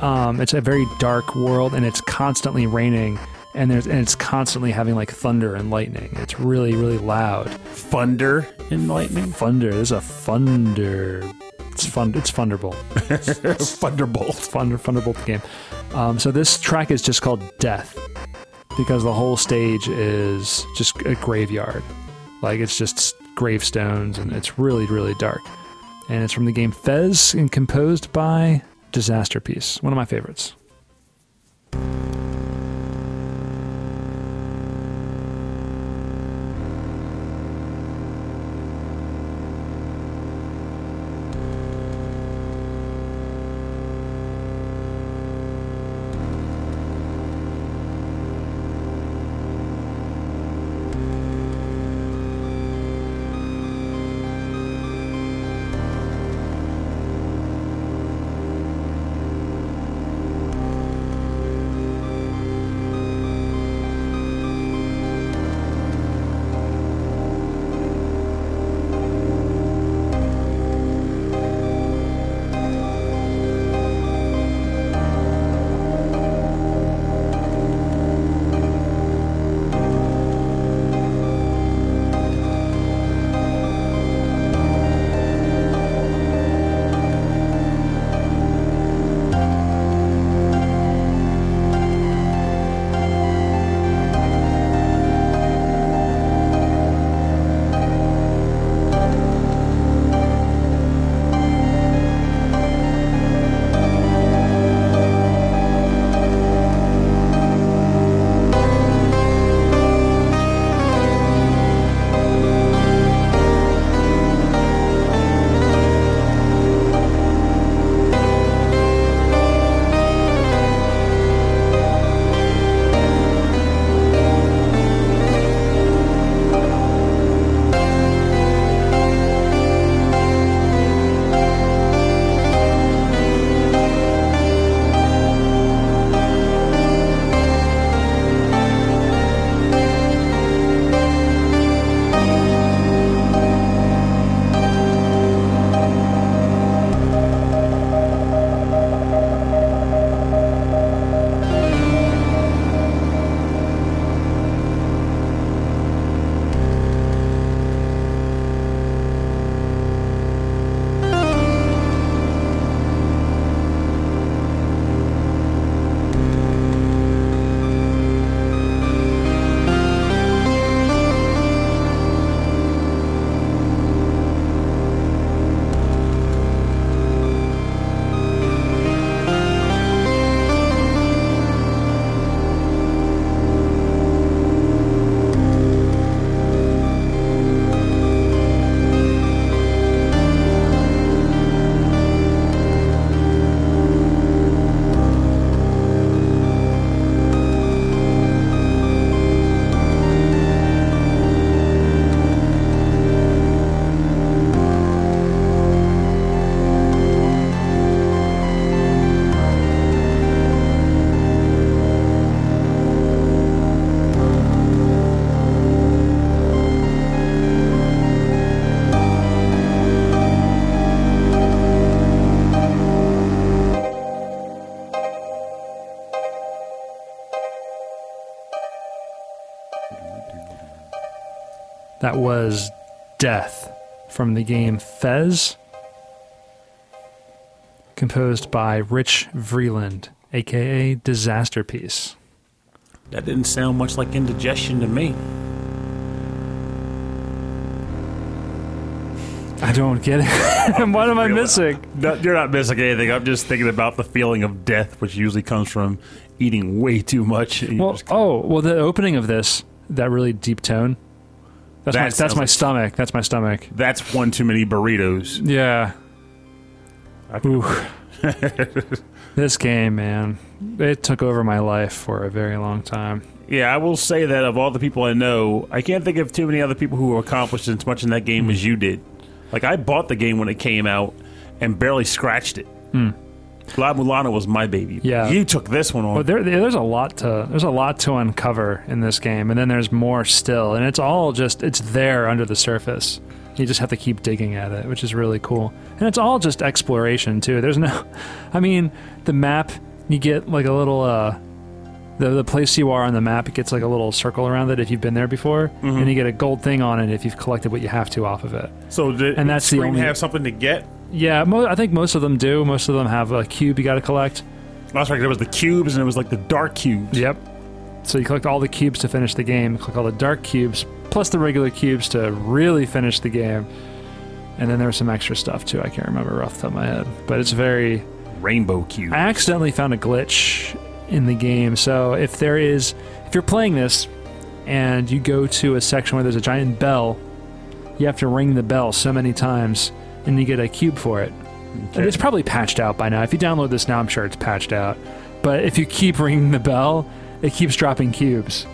Um, it's a very dark world, and it's constantly raining, and there's and it's constantly having like thunder and lightning. It's really really loud. Thunder and lightning. Thunder. There's a thunder. It's fun. It's Thunderbolt. (laughs) Thunderbolt. Thunder Thunderbolt game. Um, so this track is just called Death because the whole stage is just a graveyard. Like it's just gravestones and it's really really dark. And it's from the game Fez and composed by Disasterpeace, one of my favorites. That was Death from the game Fez, composed by Rich Vreeland, aka Disasterpeace. That didn't sound much like indigestion to me. I don't get it. (laughs) what am I missing? No, you're not missing anything. I'm just thinking about the feeling of death, which usually comes from eating way too much. (laughs) Well, oh, well, the opening of this, that really deep tone. That's That my that's my like- stomach. That's my stomach. that's one too many burritos. Yeah. Ooh. (laughs) this game, man, it took over my life for a very long time. Yeah, I will say that of all the people I know, I can't think of too many other people who accomplished as much in that game as hmm. you did. Like I bought the game when it came out and barely scratched it. Hmm. La Mulana was my baby. Yeah. you took this one on. Well, there, there's a lot to there's a lot to uncover in this game, and then there's more still, and it's all just it's there under the surface. You just have to keep digging at it, which is really cool, and it's all just exploration too. There's no, (laughs) I mean, the map you get like a little uh, the the place you are on the map it gets like a little circle around it if you've been there before, and you get a gold thing on it if you've collected what you have to off of it. so did and that's the only- have something to get? Yeah, mo- I think most of them do. Most of them have a cube you got to collect. Last right. There was the cubes and it was like the dark cubes. Yep. So you collect all the cubes to finish the game, collect all the dark cubes, plus the regular cubes to really finish the game. And then there was some extra stuff too. I can't remember off the top of my head. But it's very. Rainbow cube. I accidentally found a glitch in the game. So if there is. If you're playing this and you go to a section where there's a giant bell, you have to ring the bell so many times and you get a cube for it. Okay. It's probably patched out by now. If you download this now, I'm sure it's patched out. But if you keep (laughs) ringing the bell, it keeps dropping cubes.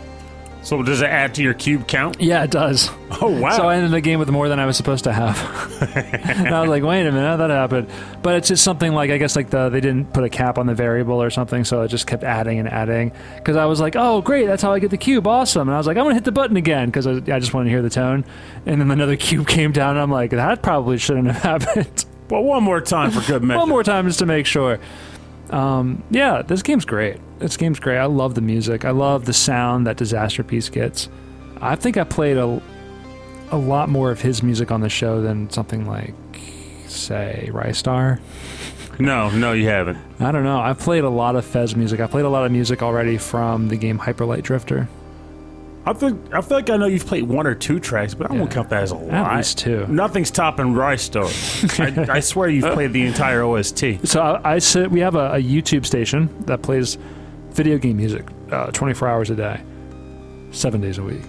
So does it add to your cube count? Yeah, it does. Oh wow! So I ended the game with more than I was supposed to have. (laughs) and I was like, wait a minute, how that happened? But it's just something like I guess like the they didn't put a cap on the variable or something, so it just kept adding and adding. Because I was like, oh great, that's how I get the cube, awesome. And I was like, I'm gonna hit the button again because I, I just wanted to hear the tone. And then another (laughs) cube came down, and I'm like, that probably shouldn't have (laughs) happened. well, one more time for good measure. One more time just to make sure. Um, yeah, this game's great. This game's great. I love the music. I love the sound that Disasterpeace gets. I think I played a, a lot more of his music on the show than something like, say, Ristar. No, no, you haven't. I don't know. I've played a lot of Fez music. I played a lot of music already from the game Hyperlight Drifter. I think I feel like I know you've played one or two tracks, but I won't count that as a lot. least two. Nothing's topping Ristar. (laughs) I, I swear you've played the entire OST. So I, I sit. We have a, a YouTube station that plays video game music, uh, 24 hours a day, seven days a week.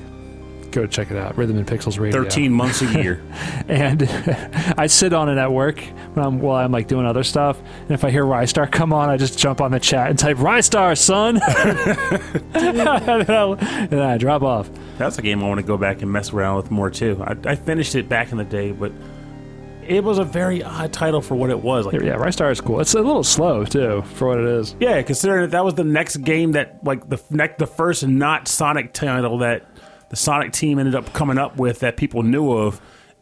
Go check it out. Rhythm and Pixels Radio. Thirteen months a year. (laughs) and (laughs) I sit on it at work when I'm while I'm like doing other stuff. And if I hear Ristar come on, I just jump on the chat and type Ristar, son, (laughs) and, I'll- and I drop off. That's a game I want to go back and mess around with more too. I, I finished it back in the day, but it was a very odd title for what it was. Like, Yeah, Ristar is cool. It's a little slow too for what it is. yeah, considering that, that was the next game that like the next the first not Sonic title that the Sonic team ended up coming up with that people knew of.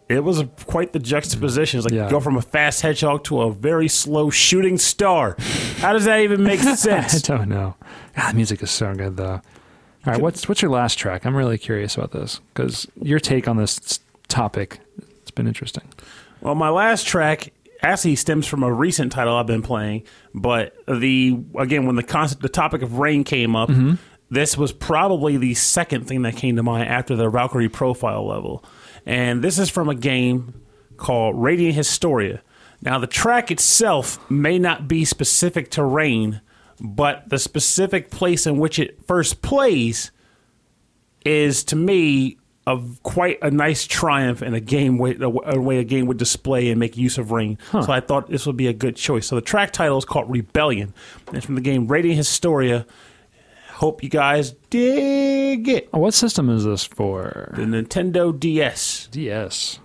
It was quite the juxtaposition. It's like Yeah. go from a fast hedgehog to a very slow shooting star. How does that even make (laughs) sense? I don't know. God, the music is so good though. All right, what's what's your last track? I'm really curious about this because your take on this topic. It's been interesting. Well, my last track actually stems from a recent title I've been playing, but the again when the concept, the topic of rain came up, mm-hmm. This was probably the second thing that came to mind after the Valkyrie profile level, and this is from a game called Radiant Historia. Now, the track itself may not be specific to rain, but the specific place in which it first plays is to me of quite a nice triumph in a game way, a way a game would display and make use of rain. So I thought this would be a good choice. So the track title is called Rebellion. And It's from the game Radiant Historia. Hope you guys dig it. What system is this for? The Nintendo DS. DS.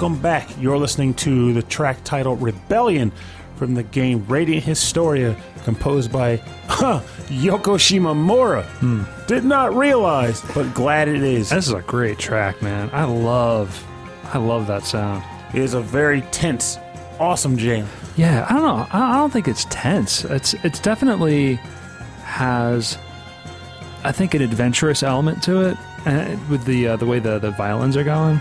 Welcome back. You're listening to the track titled Rebellion from the game Radiant Historia, composed by huh, Yoko Shimomura. Did not realize, but glad it is. This is a great track, man. I love, I love that sound. It is a very tense, awesome jam. Yeah, I don't know. I I don't think it's tense. It's it's definitely has, I think, an adventurous element to it uh, with the uh, the way the the violins are going.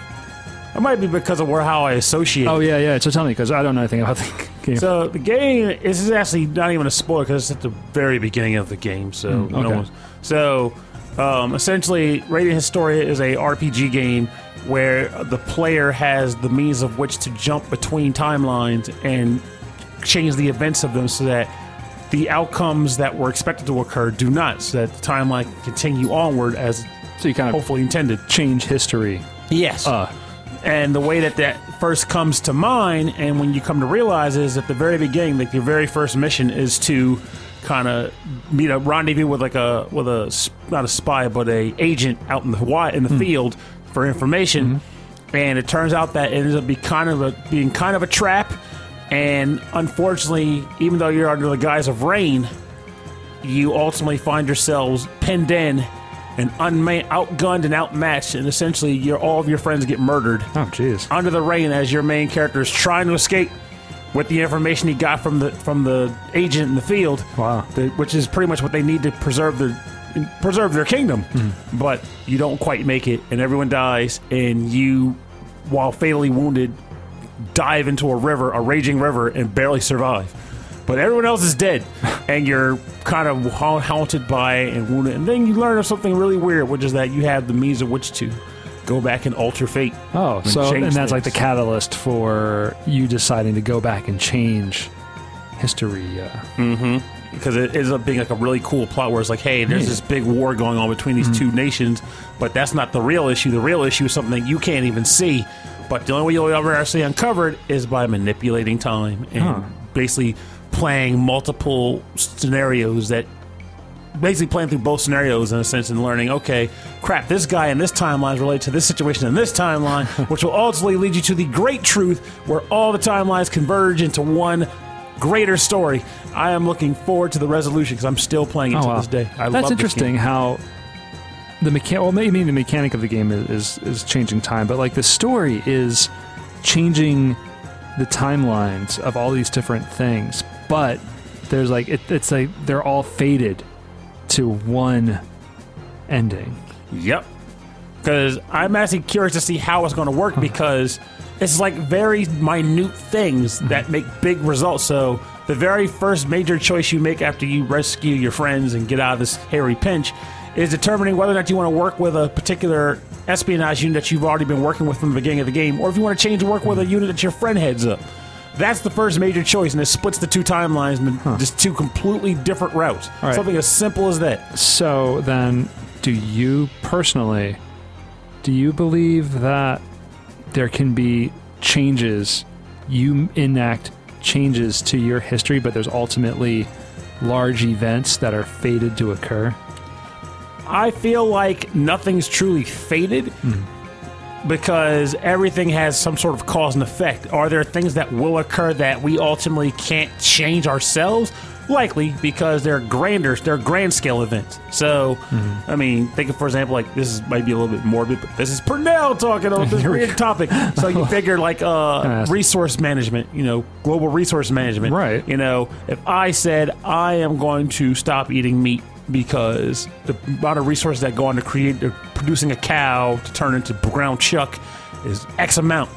It might be because of where how I associate. Oh yeah, yeah. So tell me because I don't know anything about the (laughs) game. So the game this is actually not even a spoiler because it's at the very beginning of the game. So Mm, no okay. one's- so um, essentially, Radiant Historia is a RPG game where the player has the means of which to jump between timelines and change the events of them so that the outcomes that were expected to occur do not, so that the timeline can continue onward as so you kind of hopefully intended. change history. Yes. Uh, And the way that that first comes to mind, and when you come to realize, is at the very beginning, like your very first mission is to kind of meet a rendezvous with like a with a not a spy but a agent out in the wi- in the mm. field for information, mm-hmm. and it turns out that it ends up be kind of a being kind of a trap, and unfortunately, even though you're under the guise of rain, you ultimately find yourselves pinned in and unma- outgunned and outmatched, and essentially, your all of your friends get murdered oh jeez. under the rain as your main character is trying to escape with the information he got from the from the agent in the field. Wow. the- which is pretty much what they need to preserve their preserve their kingdom. Hmm. But you don't quite make it, and everyone dies, and you, while fatally wounded, dive into a river, a raging river, and barely survive. But everyone else is dead, (laughs) and you're kind of ha- haunted by and wounded. And then you learn of something really weird, which is that you have the means of which to go back and alter fate. Oh, and so and that's like the catalyst for you deciding to go back and change history. Uh, because it ends up being like a really cool plot where it's like, hey, there's Yeah. this big war going on between these two nations, but that's not the real issue. The real issue is something that you can't even see. But the only way you'll ever actually uncover it is by manipulating time and Huh. basically playing multiple scenarios that basically playing through both scenarios in a sense and learning, okay, crap, this guy in this timeline is related to this situation in this timeline, (laughs) which will ultimately lead you to the great truth where all the timelines converge into one greater story. I am looking forward to the resolution because I'm still playing it oh to wow, this day. I that's interesting. How the mechanic, well maybe the mechanic of the game is, is is changing time, but like the story is changing the timelines of all these different things. But there's like it, it's like they're all faded to one ending. Yep. Because I'm actually curious to see how it's going to work (laughs) because it's like very minute things mm-hmm. that make big results. So the very first major choice you make after you rescue your friends and get out of this hairy pinch is determining whether or not you want to work with a particular espionage unit that you've already been working with from the beginning of the game, or if you want to change and work with a unit that your friend heads up. That's the first major choice, and it splits the two timelines into just two completely different routes. right. Something as simple as that. So then, do you personally, do you believe that there can be changes, you enact changes to your history, but there's ultimately large events that are fated to occur? I feel like nothing's truly fated hmm. Because everything has some sort of cause and effect. Are there things that will occur that we ultimately can't change ourselves? Likely because they're grander, they're grand scale events. So, I mean, think of, for example, like this is might be a little bit morbid, but this is Purnell talking about this (laughs) weird topic. So you (laughs) figure like uh, resource management, you know, global resource management. Right. You know, if I said I am going to stop eating meat because the amount of resources that go on to create producing a cow to turn into ground chuck is X amount.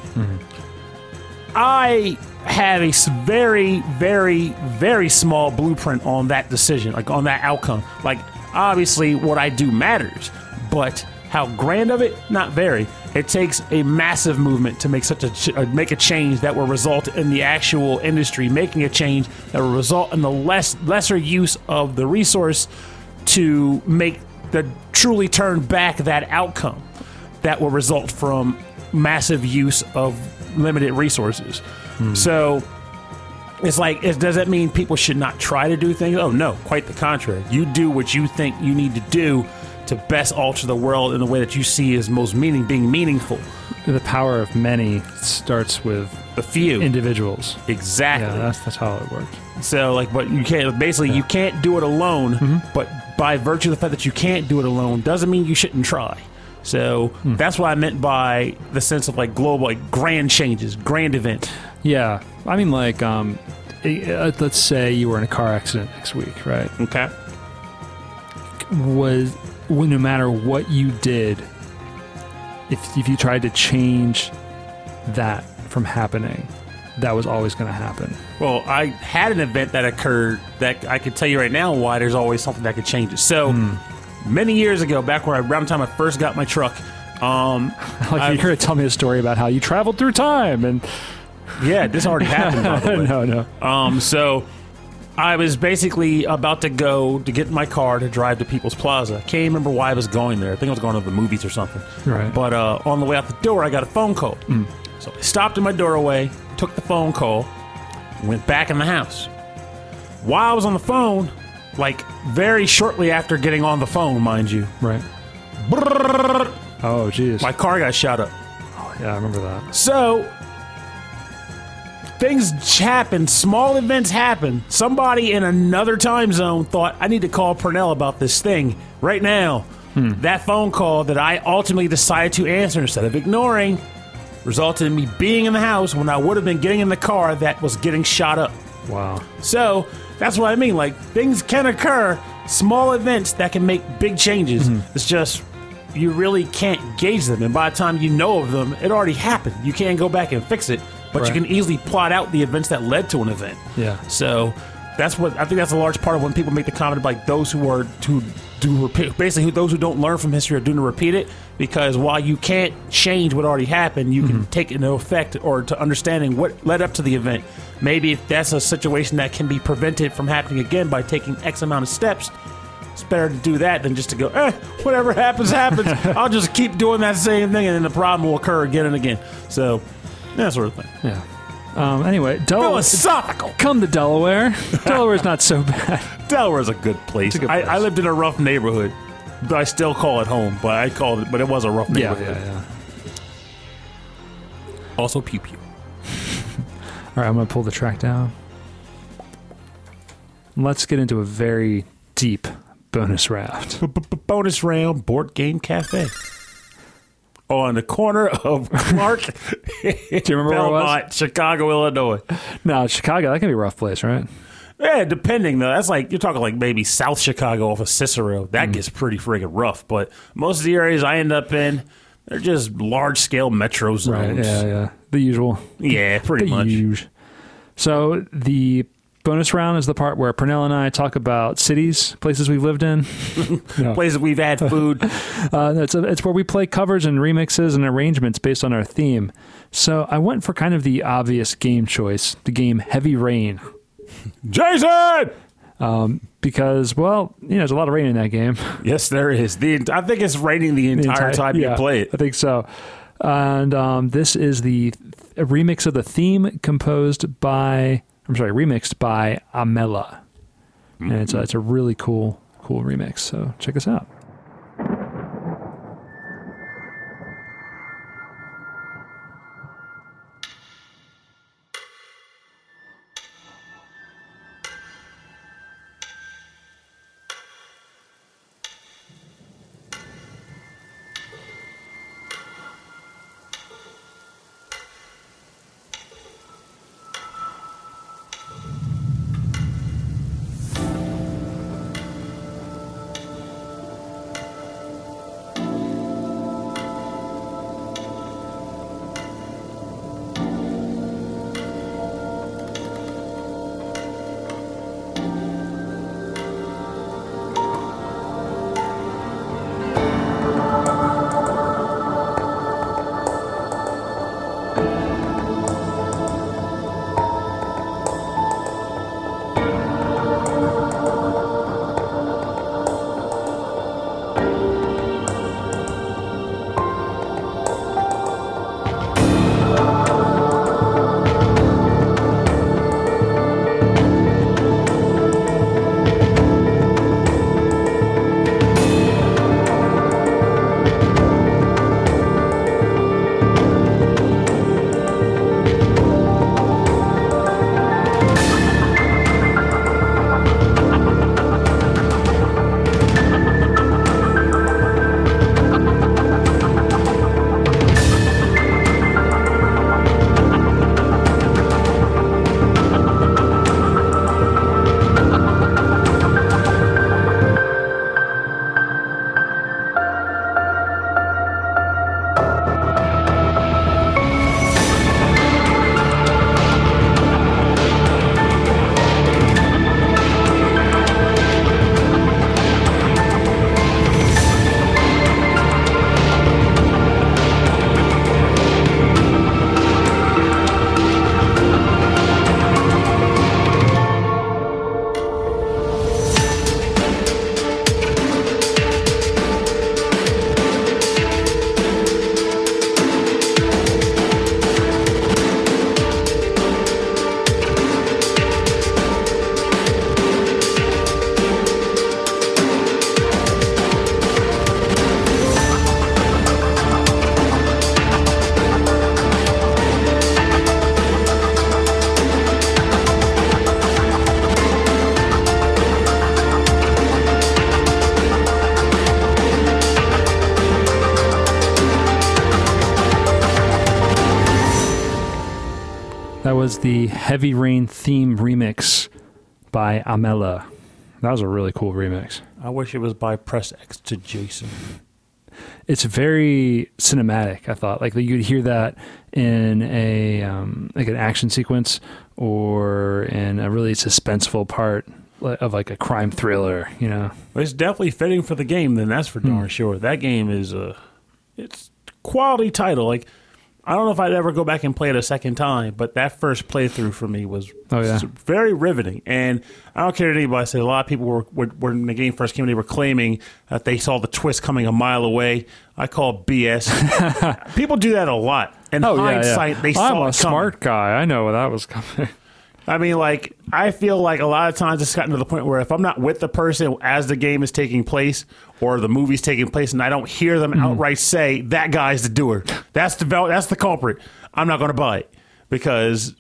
I have a very, very, very small blueprint on that decision, like on that outcome. Like, obviously, what I do matters, but how grand of it, not very. It takes a massive movement to make such a ch- uh, make a change that will result in the actual industry making a change that will result in the less lesser use of the resource to make the truly turn back that outcome that will result from massive use of limited resources. So it's like, it, does that mean people should not try to do things? Oh, no, quite the contrary. You do what you think you need to do to best alter the world in the way that you see as most meaning, being meaningful. the power of many starts with A few. individuals. exactly. Yeah, that's that's how it works. So like, but you can't. Basically, you can't do it alone. Mm-hmm. But by virtue of the fact that you can't do it alone, doesn't mean you shouldn't try. So Hmm. that's what I meant by the sense of like global, like grand changes, grand event. Yeah, I mean, like, um, eh, uh, let's say you were in a car accident next week, right? Okay. Was well, no matter what you did, if if you tried to change that from happening, that was always going to happen. Well, I had an event that occurred that I could tell you right now why there's always something that could change it. So Hmm. many years ago, back where I, around the time I first got my truck, um, (laughs) Like I've- you're going to tell me a story about how you traveled through time, and (laughs) yeah, this already happened. By the (laughs) way. no, no, Um, so I was basically about to go to get in my car to drive to People's Plaza. Can't remember why I was going there. I think I was going to the movies or something. Right. But uh, on the way out the door, I got a phone call. So I stopped in my doorway, took the phone call, went back in the house. While I was on the phone, like very shortly after getting on the phone, mind you, right. Oh, jeez. my car got shot up. Oh yeah, I remember that. So things happen, small events happen. Somebody in another time zone thought, I need to call Purnell about this thing right now. Hmm. That phone call that I ultimately decided to answer instead of ignoring resulted in me being in the house when I would have been getting in the car that was getting shot up. Wow. So that's what I mean. Like things can occur, small events that can make big changes. Mm-hmm. It's just you really can't gauge them, and by the time you know of them, it already happened. You can't go back and fix it, but Right. you can easily plot out the events that led to an event. Yeah. So that's what I think. That's a large part of when people make the comment like those who are to do repeat, basically who, those who don't learn from history are doomed to repeat it. Because while you can't change what already happened, you can take it into effect or to understanding what led up to the event. Maybe if that's a situation that can be prevented from happening again by taking X amount of steps. It's better to do that than just to go, eh, whatever happens, happens. (laughs) I'll just keep doing that same thing and then the problem will occur again and again. So, that sort of thing. Yeah. Um, anyway, Delaware. Philosophical. Come to Delaware. (laughs) Delaware's not so bad. Delaware's a good place. a good I, place. I lived in a rough neighborhood. But I still call it home, but I called it, but it was a rough Yeah, neighborhood. yeah, yeah. Also, pew pew. (laughs) All right, I'm going to pull the track down. Let's get into a very deep bonus round. Bonus round board game cafe. On the corner of Clark, (laughs) Do you remember where it was? Belmont, Chicago, Illinois. No, Chicago. That can be a rough place, right? Yeah, depending though. That's like you're talking like maybe South Chicago off of Cicero. That Hmm. gets pretty friggin' rough. But most of the areas I end up in, they're just large scale metro zones. Right. Yeah, yeah. The usual. Yeah, pretty the much. usual. So the bonus round is the part where Pernell and I talk about cities, places we've lived in. (laughs) No. Places we've had food. (laughs) Uh, it's, a, it's where we play covers and remixes and arrangements based on our theme. So I went for kind of the obvious game choice, the game Heavy Rain, Jason. because well, you know, there's a lot of rain in that game. (laughs) Yes, there is. The I think it's raining the The entire, time yeah, you play it. I think so. And um, this is the a remix of the theme composed by, I'm sorry, remixed by Amela. And it's a, mm-hmm. it's a really cool, cool remix. So check us out. Was the Heavy Rain theme remix by Amela. That was a really cool remix. I wish it was by Press X to Jason. It's very cinematic. I thought like you could hear that in a um, like an action sequence or in a really suspenseful part of like a crime thriller. You know, But it's definitely fitting for the game. Then that's for Hmm. darn sure. That game is a, it's quality title. Like I don't know if I'd ever go back and play it a second time, but that first playthrough for me was Oh, yeah. very riveting. And I don't care what anybody said. A lot of people were, were when the game first came, they were claiming that they saw the twist coming a mile away. I call it BS. (laughs) people do that a lot. In oh, hindsight, they saw I'm a smart guy. I know that was coming. I mean, like, I feel like a lot of times it's gotten to the point where if I'm not with the person as the game is taking place or the movie's taking place and I don't hear them mm-hmm. outright say, that guy's the doer, that's the, that's the culprit, I'm not going to buy it. Because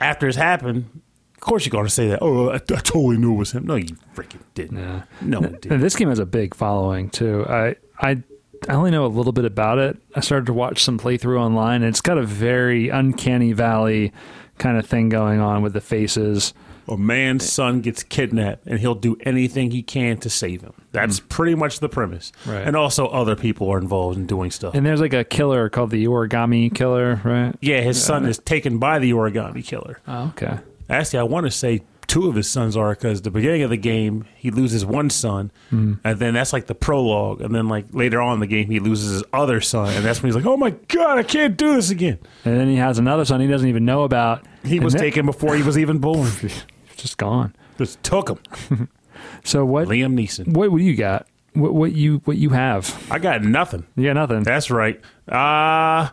after it's happened, of course you're going to say that, oh, I, I totally knew it was him. No, you freaking didn't. Yeah. No one did. this game has a big following too. I I I only know a little bit about it. I started to watch some playthrough online, and it's got a very uncanny valley kind of thing going on with the faces. A man's son gets kidnapped and he'll do anything he can to save him. That's mm. pretty much the premise. Right. And also, other people are involved in doing stuff. And there's like a killer called the Origami Killer, right? yeah, his son is taken by the origami killer. Oh, okay. Actually, I want to say two of his sons are because the beginning of the game he loses one son, and then that's like the prologue, and then like later on in the game he loses his other son, and that's when he's like, "Oh my god, I can't do this again." And then he has another son he doesn't even know about. He And was that- taken before he was even born. (laughs) just gone. Just took him. (laughs) So what? Liam Neeson. What, what do you got? What, what you what you have? I got nothing. You got nothing. That's right. Uh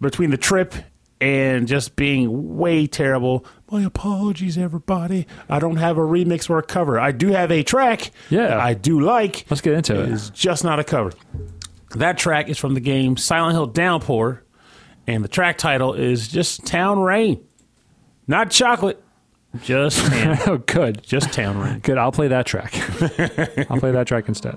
between the trip and just being way terrible. My apologies, everybody. I don't have a remix or a cover. I do have a track. Yeah. that I do like. Let's get into It it. is just not a cover. That track is from the game Silent Hill Downpour, and the track title is just Town Rain. Not chocolate, just town. (laughs) oh, good. just Town Rain. Good. I'll play that track. (laughs) I'll play that track instead.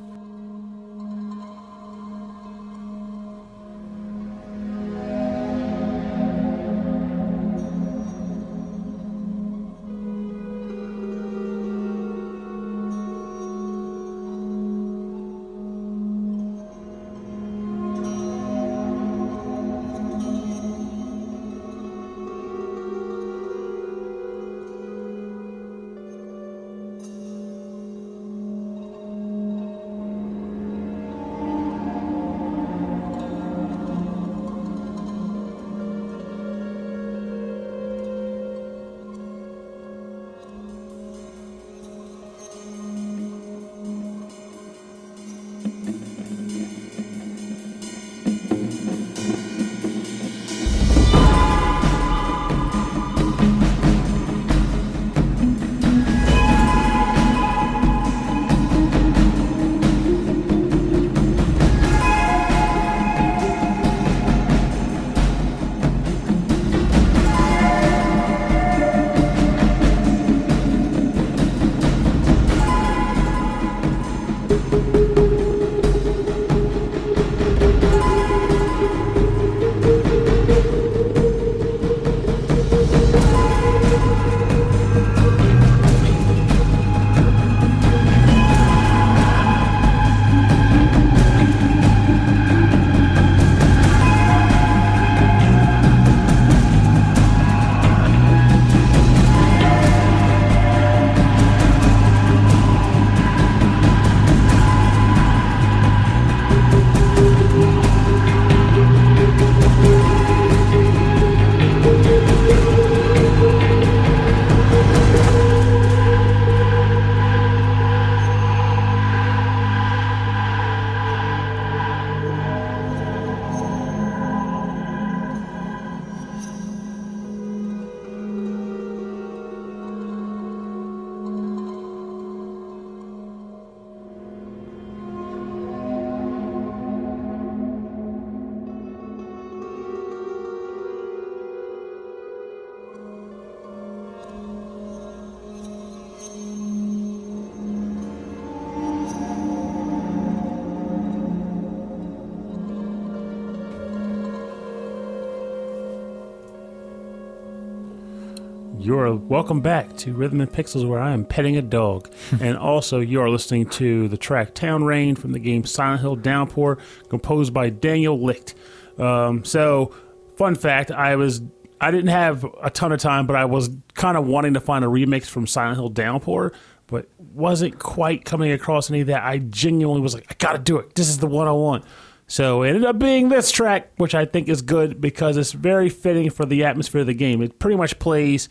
Welcome back to Rhythm and Pixels, where I am petting a dog. (laughs) and also, you are listening to the track Town Rain from the game Silent Hill Downpour, composed by Daniel Licht. Um, so, fun fact I was. I didn't have a ton of time, but I was kind of wanting to find a remix from Silent Hill Downpour, but wasn't quite coming across any that I genuinely was like, I gotta do it. This is the one I want. So it ended up being this track, which I think is good because it's very fitting for the atmosphere of the game. It pretty much plays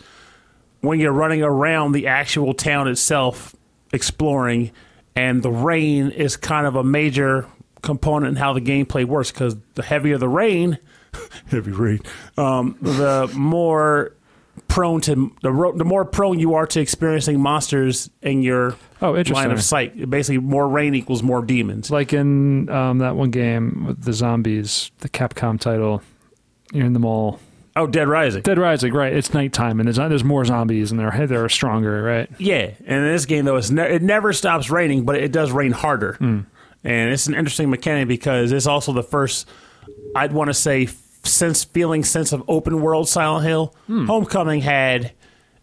when you're running around the actual town itself, exploring, and the rain is kind of a major component in how the gameplay works because the heavier the rain, (laughs) heavy rain, um, the more prone to the, ro- the more prone you are to experiencing monsters in your Oh, line of sight. Basically, more rain equals more demons. Like in um, that one game with the zombies, the Capcom title, you're in the mall. Oh, Dead Rising. Dead Rising, right? It's nighttime and there's there's more zombies and they're they're stronger, right? Yeah, and in this game though, it's ne- it never stops raining, but it does rain harder, hmm. and it's an interesting mechanic because it's also the first, I'd want to say, sense feeling sense of open world Silent Hill. Hmm. Homecoming had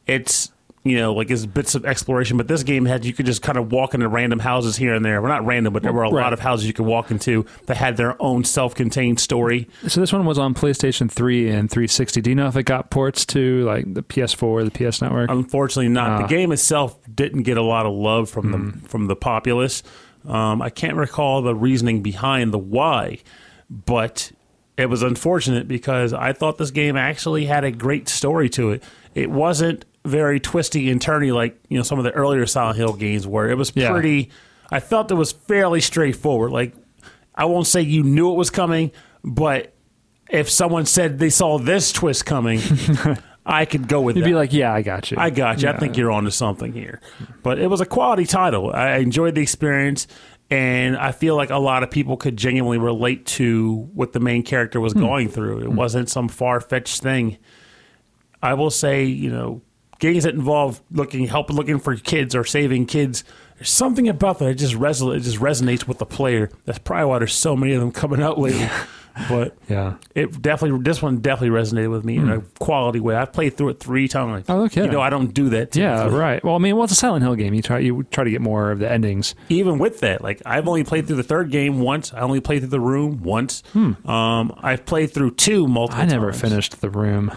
its you know like its bits of exploration, but this game had you could just kind of walk into random houses here and there. Well, not random, but there were a Right. lot of houses you could walk into that had their own self-contained story. So this one was on PlayStation 3 and 360. Do you know if it got ports to like the PS4 or the PS Network? Unfortunately, not. Ah. The game itself didn't get a lot of love from the from the populace. Um, I can't recall the reasoning behind the why, but it was unfortunate because I thought this game actually had a great story to it. It wasn't very twisty and turny like you know some of the earlier Silent Hill games were. it was Yeah. pretty. I felt it was fairly straightforward. Like I won't say you knew it was coming, but if someone said they saw this twist coming, (laughs) I could go with You'd that. be like, yeah, I got you. I got you. I think you're onto something here. But it was a quality title. I enjoyed the experience, and I feel like a lot of people could genuinely relate to what the main character was hmm. going through. It hmm. wasn't some far fetched thing. I will say, you know, games that involve looking help looking for kids or saving kids. There's something about that that just resonates. It just resonates with the player. That's probably why there's so many of them coming out lately. but (laughs) Yeah. it definitely this one definitely resonated with me in a quality way. I've played through it three times. Hmm. Oh, okay. You know, I don't do that. Yeah, right. Well, I mean, well, it's a Silent Hill game. You try you try to get more of the endings. Even with that, like I've only played through the third game once. I only played through the room once. Hmm. Um, I've played through two multiple. Hmm. I never times. finished the room.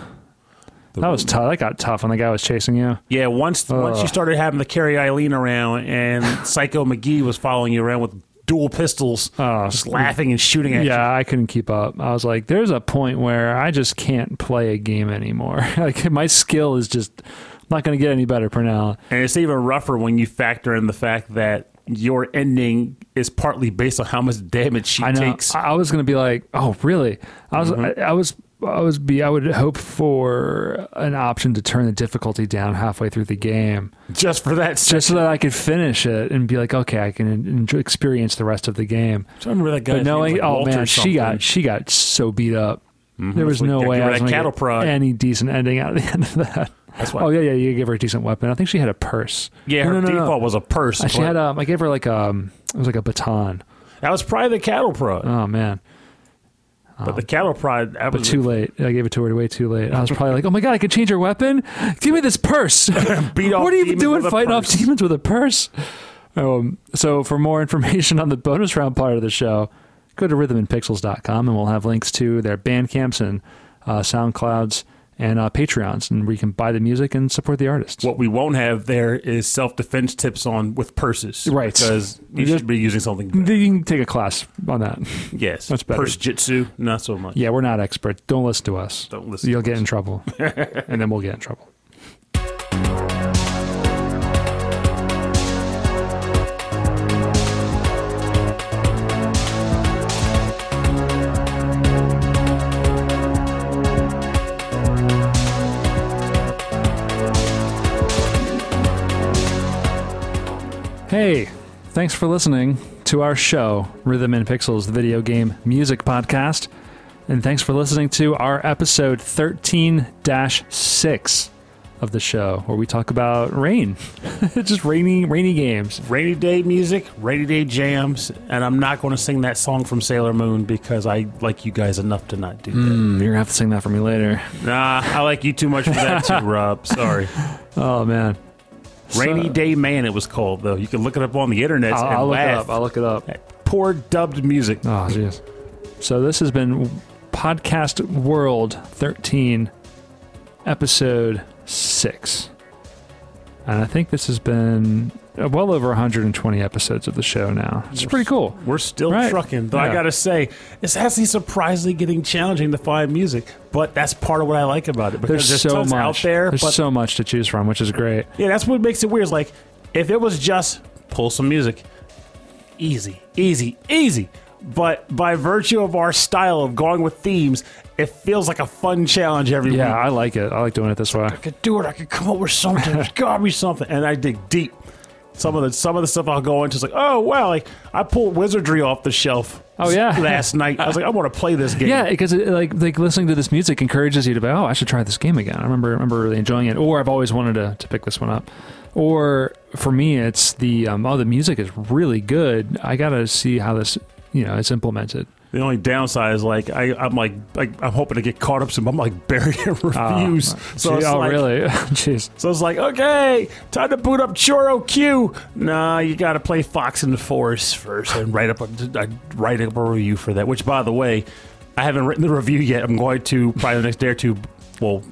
That was tough. That got tough when the guy was chasing you. Yeah, once once you started having to carry Eileen around and Psycho McGee was following you around with dual pistols, just laughing and shooting at you. Yeah, I couldn't keep up. I was like, there's a point where I just can't play a game anymore. (laughs) like my skill is just not going to get any better for now. And it's even rougher when you factor in the fact that your ending is partly based on how much damage she I know. takes. I was going to be like, oh, really? I was, mm-hmm. I, I was, I was be, I would hope for an option to turn the difficulty down halfway through the game, just for that. just so that I could finish it and be like, okay, I can enjoy, experience the rest of the game. So I remember that guy. But knowing, like oh man, she got she got so beat up. There was Like, no way I was going to get prod. any decent ending out of the end of that. That's why. Oh yeah, yeah, you give her a decent weapon. I think she had a purse. Yeah, her no, no, no. default was a purse. Uh, She had um, I gave her like um, it was like a baton. that was probably the cattle prod. Oh man, but the cattle pride, that but was too late. I gave it to her way too late. I was probably like, oh my god, I could change her weapon. Give me this purse. (laughs) beat what are you doing fighting off demons with a purse? Um, so for more (laughs) information on the bonus round part of the show, go to rhythmandpixels.com and we'll have links to their Bandcamps and uh, SoundClouds and uh, Patreons, and where you can buy the music and support the artists. What we won't have there is self defense tips on with purses, Right. Because you should be using something. better. You can take a class on that. Yes, That's better. Purse jitsu, not so much. Yeah, we're not experts. Don't listen to us. Don't listen You'll get us. in trouble, (laughs) and then we'll get in trouble. Hey, thanks for listening to our show, Rhythm and Pixels, the video game music podcast. And thanks for listening to our episode 13 6 of the show where we talk about rain, (laughs) just rainy, rainy games. Rainy day music, rainy day jams, and I'm not going to sing that song from Sailor Moon because I like you guys enough to not do that. Mm, you're gonna have to sing that for me later. Nah, I like you too much for that too, (laughs) Rob. Sorry. Oh man, Rainy Day Man, it was called though. You can look it up on the internet I'll, and I'll look it up. I'll look it up. poor dubbed music. Oh jeez. So this has been podcast world 13, episode six, and I think this has been Uh, well over 120 episodes of the show now. It's pretty cool. We're still Right. trucking, though. I gotta say, it's actually surprisingly getting challenging to find music, but that's part of what I like about it because There's, there's, so much out there. There's but so much to choose from, which is great. yeah, that's what makes it weird. It's like if it was just pull some music, easy, easy, easy. But by virtue of our style of going with themes, it feels like a fun challenge every Yeah, week. I like it. I like doing it this way. I could do it. I could come up with something. There's gotta be something. And I dig deep. Some of the some of the stuff I'll go into is like, oh wow, like I pulled wizardry off the shelf. Oh, yeah. (laughs) last night I was like, I want to play this game. Yeah, because it, like like listening to this music encourages you to be, oh, I should try this game again. I remember remember really enjoying it, or I've always wanted to, to pick this one up. Or for me, it's the um, oh, the music is really good. I gotta see how this you know it's implemented. The only downside is like I, I'm like, like I'm hoping to get caught up some. I'm like buried in reviews. so it's oh, like, really? (laughs) Jeez. So it's like, okay, time to boot up Choro Q. Nah, you got to play Fox in the Forest first and write up a, I write up a review for that. Which, by the way, I haven't written the review yet. I'm going to probably the next day or two. Well,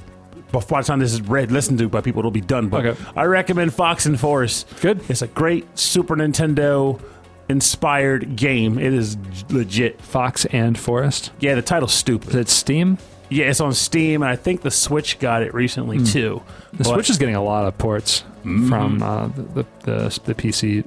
before the time this is read, listened to by people, it'll be done. But Okay. I recommend Fox and Forest. Good. It's a great Super Nintendo inspired game. It is legit. Fox and Forest. Yeah, the title's Is stupid. it Steam? Yeah, it's on Steam, and I think the Switch got it recently too. The But- Switch is getting a lot of ports Mm-hmm. from uh, the, the the the PC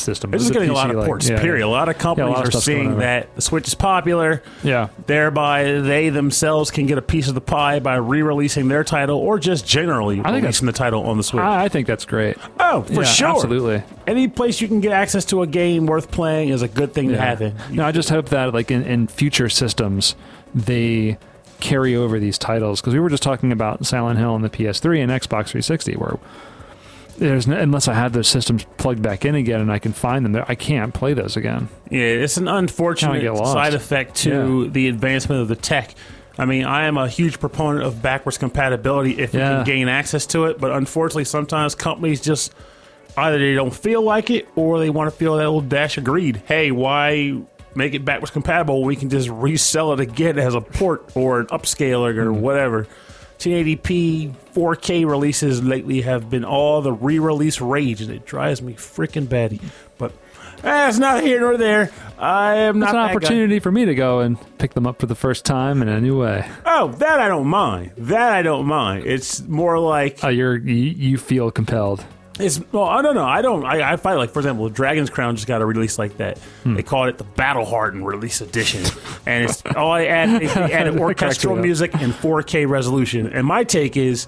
system. Just The getting a lot of like- ports. yeah, period. A lot of companies lot of are seeing that the Switch is popular. Yeah. Thereby, they themselves can get a piece of the pie by re-releasing their title, or just generally I think releasing the title on the Switch. I, I think that's great. oh, for Yeah, sure. Absolutely. Any place you can get access to a game worth playing is a good thing to have. No, I just hope that like in, in future systems they carry over these titles because we were just talking about Silent Hill on the PS3 and Xbox 360 where there's no, unless I have those systems plugged back in again and I can find them, I can't play those again. Yeah, it's an unfortunate side effect to the advancement of the tech. I mean, I am a huge proponent of backwards compatibility if you can gain access to it, but unfortunately, sometimes companies just either they don't feel like it or they want to feel that little dash of greed. Hey, why make it backwards compatible when we can just resell it again as a port or an upscaler or Hmm. whatever? 1080p 4K releases lately have been all the re-release rage, and it drives me freaking batty. But that's not here nor there. I am It's not an that guy. opportunity for me to go and pick them up for the first time in a new way. Oh, that I don't mind. That I don't mind. It's more like Uh, you're you, you feel compelled. It's. Well, I don't know. I don't. I, I find like for example, Dragon's Crown just got a release like that. Hmm. They called it the Battle Hardened Release Edition, (laughs) and it's all I add. They, they added (laughs) orchestral music and 4K resolution. And my take is.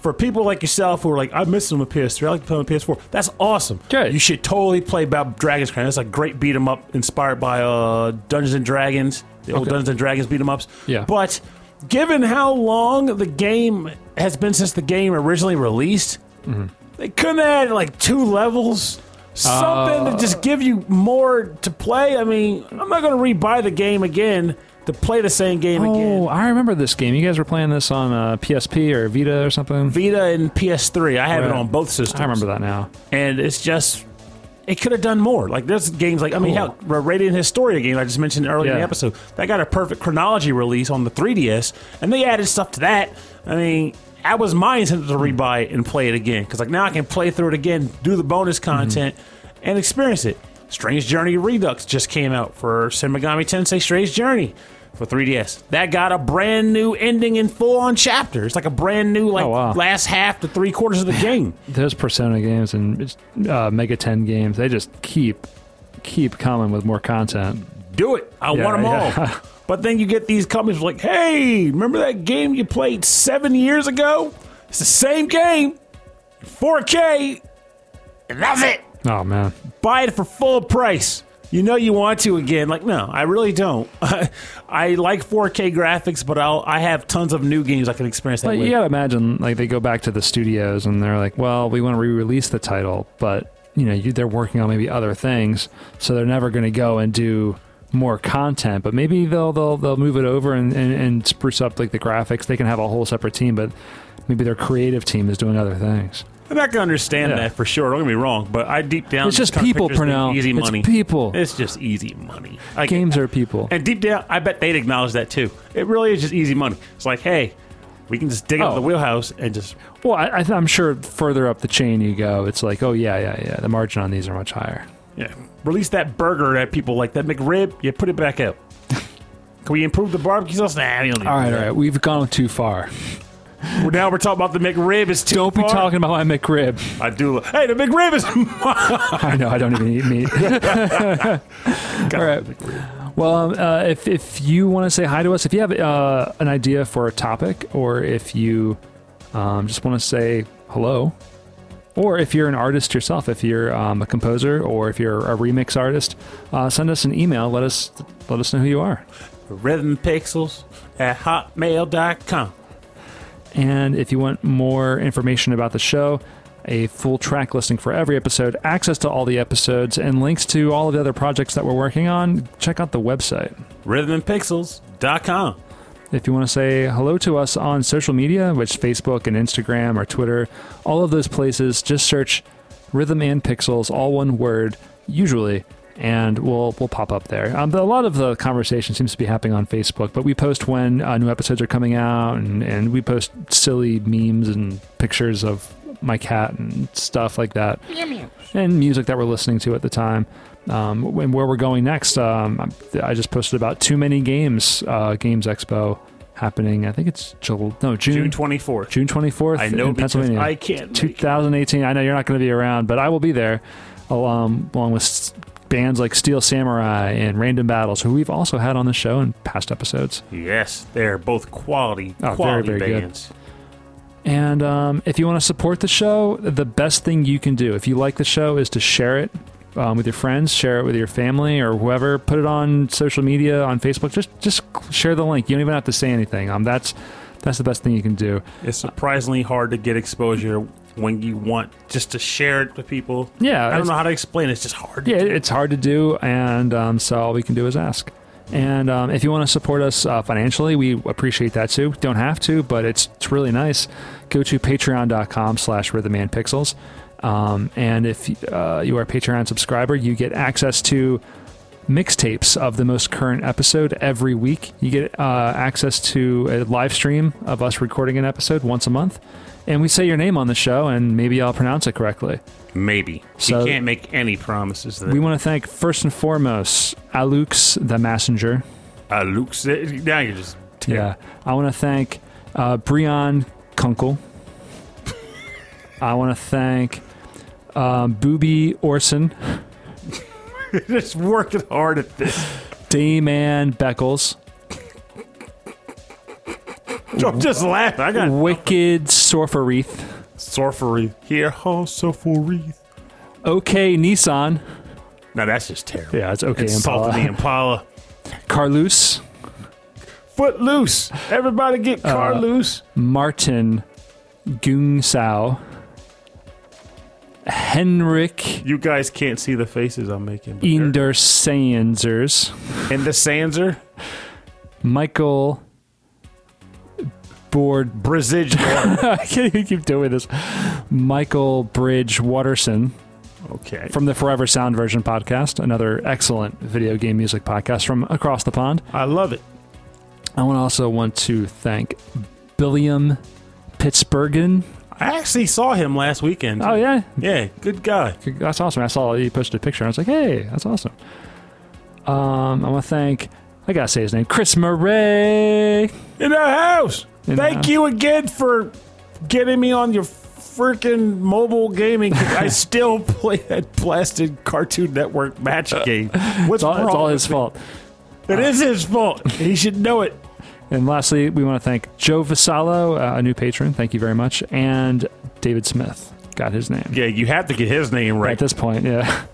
For people like yourself who are like, I miss them with PS3, I like to play on PS4. That's awesome. Good. You should totally play about Dragon's Crown. That's a great beat 'em up inspired by uh, Dungeons and Dragons, the old Dungeons and Dragons beat 'em ups. Yeah. But given how long the game has been since the game originally released, Mm-hmm. They couldn't add like two levels, something to just give you more to play. I mean, I'm not going to rebuy the game again to play the same game Oh, again. Oh, I remember this game. You guys were playing this on uh, PSP or Vita or something. Vita and PS3, I have it on both systems. I remember that now. and it's just it could have done more. Like there's games like I mean, Cool. hell, Radiant Historia game I just mentioned earlier in the episode that got a perfect chronology release on the 3DS, and they added stuff to that. I mean. I was my intent to rebuy it and play it again because like now I can play through it again, do the bonus content, and experience it. Strange Journey Redux just came out for Shin Megami Tensei Strange Journey for 3DS. That got a brand new ending and full on chapter. It's like a brand new like Oh, wow. last half to three quarters of the game. (laughs) Those Persona games and uh, Mega Ten games, they just keep keep coming with more content. Do it. I Yeah, want them yeah. all. (laughs) But then you get these companies like, hey, remember that game you played seven years ago? It's the same game, 4K, and that's it. Oh man, Buy it for full price. You know you want to again. Like, no, I really don't. (laughs) I like 4K graphics, but I'll I have tons of new games I can experience that But with. you gotta imagine, like they go back to the studios and they're like, "Well, we want to re-release the title, but you know, you, they're working on maybe other things, so they're never going to go and do more content. But maybe they'll they'll they'll move it over and, and, and spruce up like the graphics. They can have a whole separate team, but maybe their creative team is doing other things. And I can understand Yeah. that for sure. Don't get me wrong, but I deep down It's just people, picture this being Pernell. Easy It's money. people. It's just easy money. Games are people. And deep down, I bet they'd acknowledge that too. It really is just easy money. It's like, hey, we can just dig up Oh. the wheelhouse and just Well, I, I, I'm sure further up the chain you go, it's like, oh yeah, yeah, yeah. The margin on these are much higher. yeah release that burger at people like that McRib. Yeah, put it back out. (laughs) Can we improve the barbecue sauce? Nah, we don't need All right, all right. We've gone too far. Well, now we're talking about the McRib. Is too Don't be far. talking about my McRib. I do. Hey, the McRib is. (laughs) I know. I don't even eat meat. (laughs) All right. Well, um, uh, if if you want to say hi to us, if you have uh, an idea for a topic, or if you um, just want to say hello, or if you're an artist yourself, if you're um, a composer, or if you're a remix artist, uh, send us an email. Let us let us know who you are. Rhythm Pixels at hotmail.com. And if you want more information about the show, a full track listing for every episode, access to all the episodes, and links to all of the other projects that we're working on, check out the website. Rhythmpixels.com. If you want to say hello to us on social media, which Facebook and Instagram or Twitter, all of those places, just search Rhythm and Pixels, all one word, usually, and we'll we'll pop up there. Um, a lot of the conversation seems to be happening on Facebook, but we post when uh, new episodes are coming out, and, and we post silly memes and pictures of my cat and stuff like that and music that we're listening to at the time. Um, and where we're going next, um, I just posted about too many games, uh, Games Expo happening. I think it's Jul- no June June 24th. June twenty fourth I know in Pennsylvania. I can't. make it. 2018. I know you're not going to be around, but I will be there, along along with bands like Steel Samurai and Random Battles, who we've also had on the show in past episodes. Yes, they're both quality, Oh, quality very good. bands. And um, if you want to support the show, the best thing you can do, if you like the show, is to share it um, with your friends, share it with your family or whoever. Put it on social media, on Facebook. Just just share the link. You don't even have to say anything. Um, that's that's the best thing you can do. It's surprisingly hard to get exposure when you want just to share it with people. Yeah, I don't know how to explain it. It's just hard. to Yeah, do. it's hard to do, and um, so all we can do is ask. And um, if you want to support us uh, financially, we appreciate that too. Don't have to, but it's, it's really nice. Go to patreon.com slash rhythmandpixels. Um, and if uh, you are a Patreon subscriber, you get access to mixtapes of the most current episode every week. You get uh, access to a live stream of us recording an episode once a month. And we say your name on the show, and maybe I'll pronounce it correctly. Maybe. So- you can't make any promises. We want to thank first and foremost Alux the Messenger. Alux, now you're just Yeah, I want to thank uh, Breon Kunkel. (laughs) I want to thank um, Booby Orson, (laughs) just working hard at this. Dayman Beckles, (laughs) I'm just laughing. I got Wicked Sorfereith, sorcery here. Oh, sorcery. OK Nissan. Now that's just terrible. Yeah, it's OK Insulting the Impala. Impala. Carlos, Foot loose. Everybody get car Uh, loose. Martin Gungsau, Henrik You guys can't see the faces I'm making. Inder Sanzers. And the Sanser. Michael Board. Brizage. (laughs) I can't even keep doing this. Michael Bridge Waterson. okay. from the Forever Sound Version podcast, another excellent video game music podcast from across the pond. I love it. I want also want to thank Billiam Pittsburghan. I actually saw him last weekend. Oh yeah, Yeah, good guy. that's awesome. I saw he posted a picture. I was like, hey, that's awesome. Um, I want to thank. I gotta say his name, Chris Murray. In the house. In the Thank house. you again for getting me on your freaking mobile gaming. I (laughs) still play that blasted Cartoon Network match game. What's It's all, wrong? it's all his fault. It is his fault. He should know it. And lastly, we want to thank Joe Vasallo, uh, a new patron. Thank you very much. And David Smith got his name. Yeah, you have to get his name right. At this point, yeah.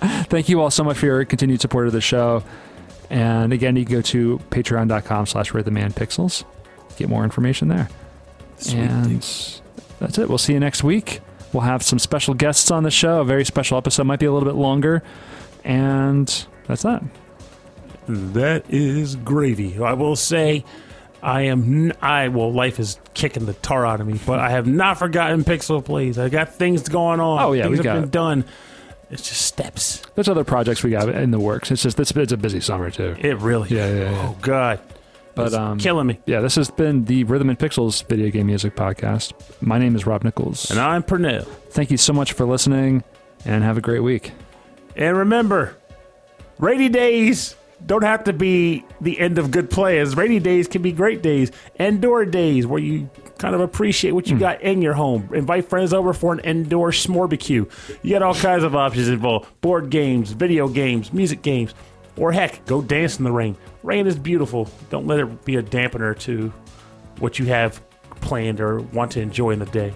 (laughs) Thank you all so much for your continued support of the show. And again, you can go to patreon.com slash rhythmandpixels. Get more information there. Sweet and thing. that's it. We'll see you next week. We'll have some special guests on the show. A very special episode. Might be a little bit longer. And that's that. That is gravy. I will say, I am. I well, life is kicking the tar out of me, but I have not forgotten Pixel Plays. I got things going on. Oh, yeah, things we have got been it. done. It's just steps. There's other projects we got in the works. It's just it's, it's a busy summer too. It really. Yeah, yeah, yeah. Oh God. But, It's um, killing me. Yeah, this has been the Rhythm and Pixels video game music podcast. My name is Rob Nichols. And I'm Pernell. Thank you so much for listening and have a great week. And remember, rainy days don't have to be the end of good plans. Rainy days can be great days, indoor days where you kind of appreciate what you hmm. got in your home. Invite friends over for an indoor smarbecue. You got all kinds of options involved board games, video games, music games, or heck, go dance in the rain. Rain is beautiful. Don't let it be a dampener to what you have planned or want to enjoy in the day.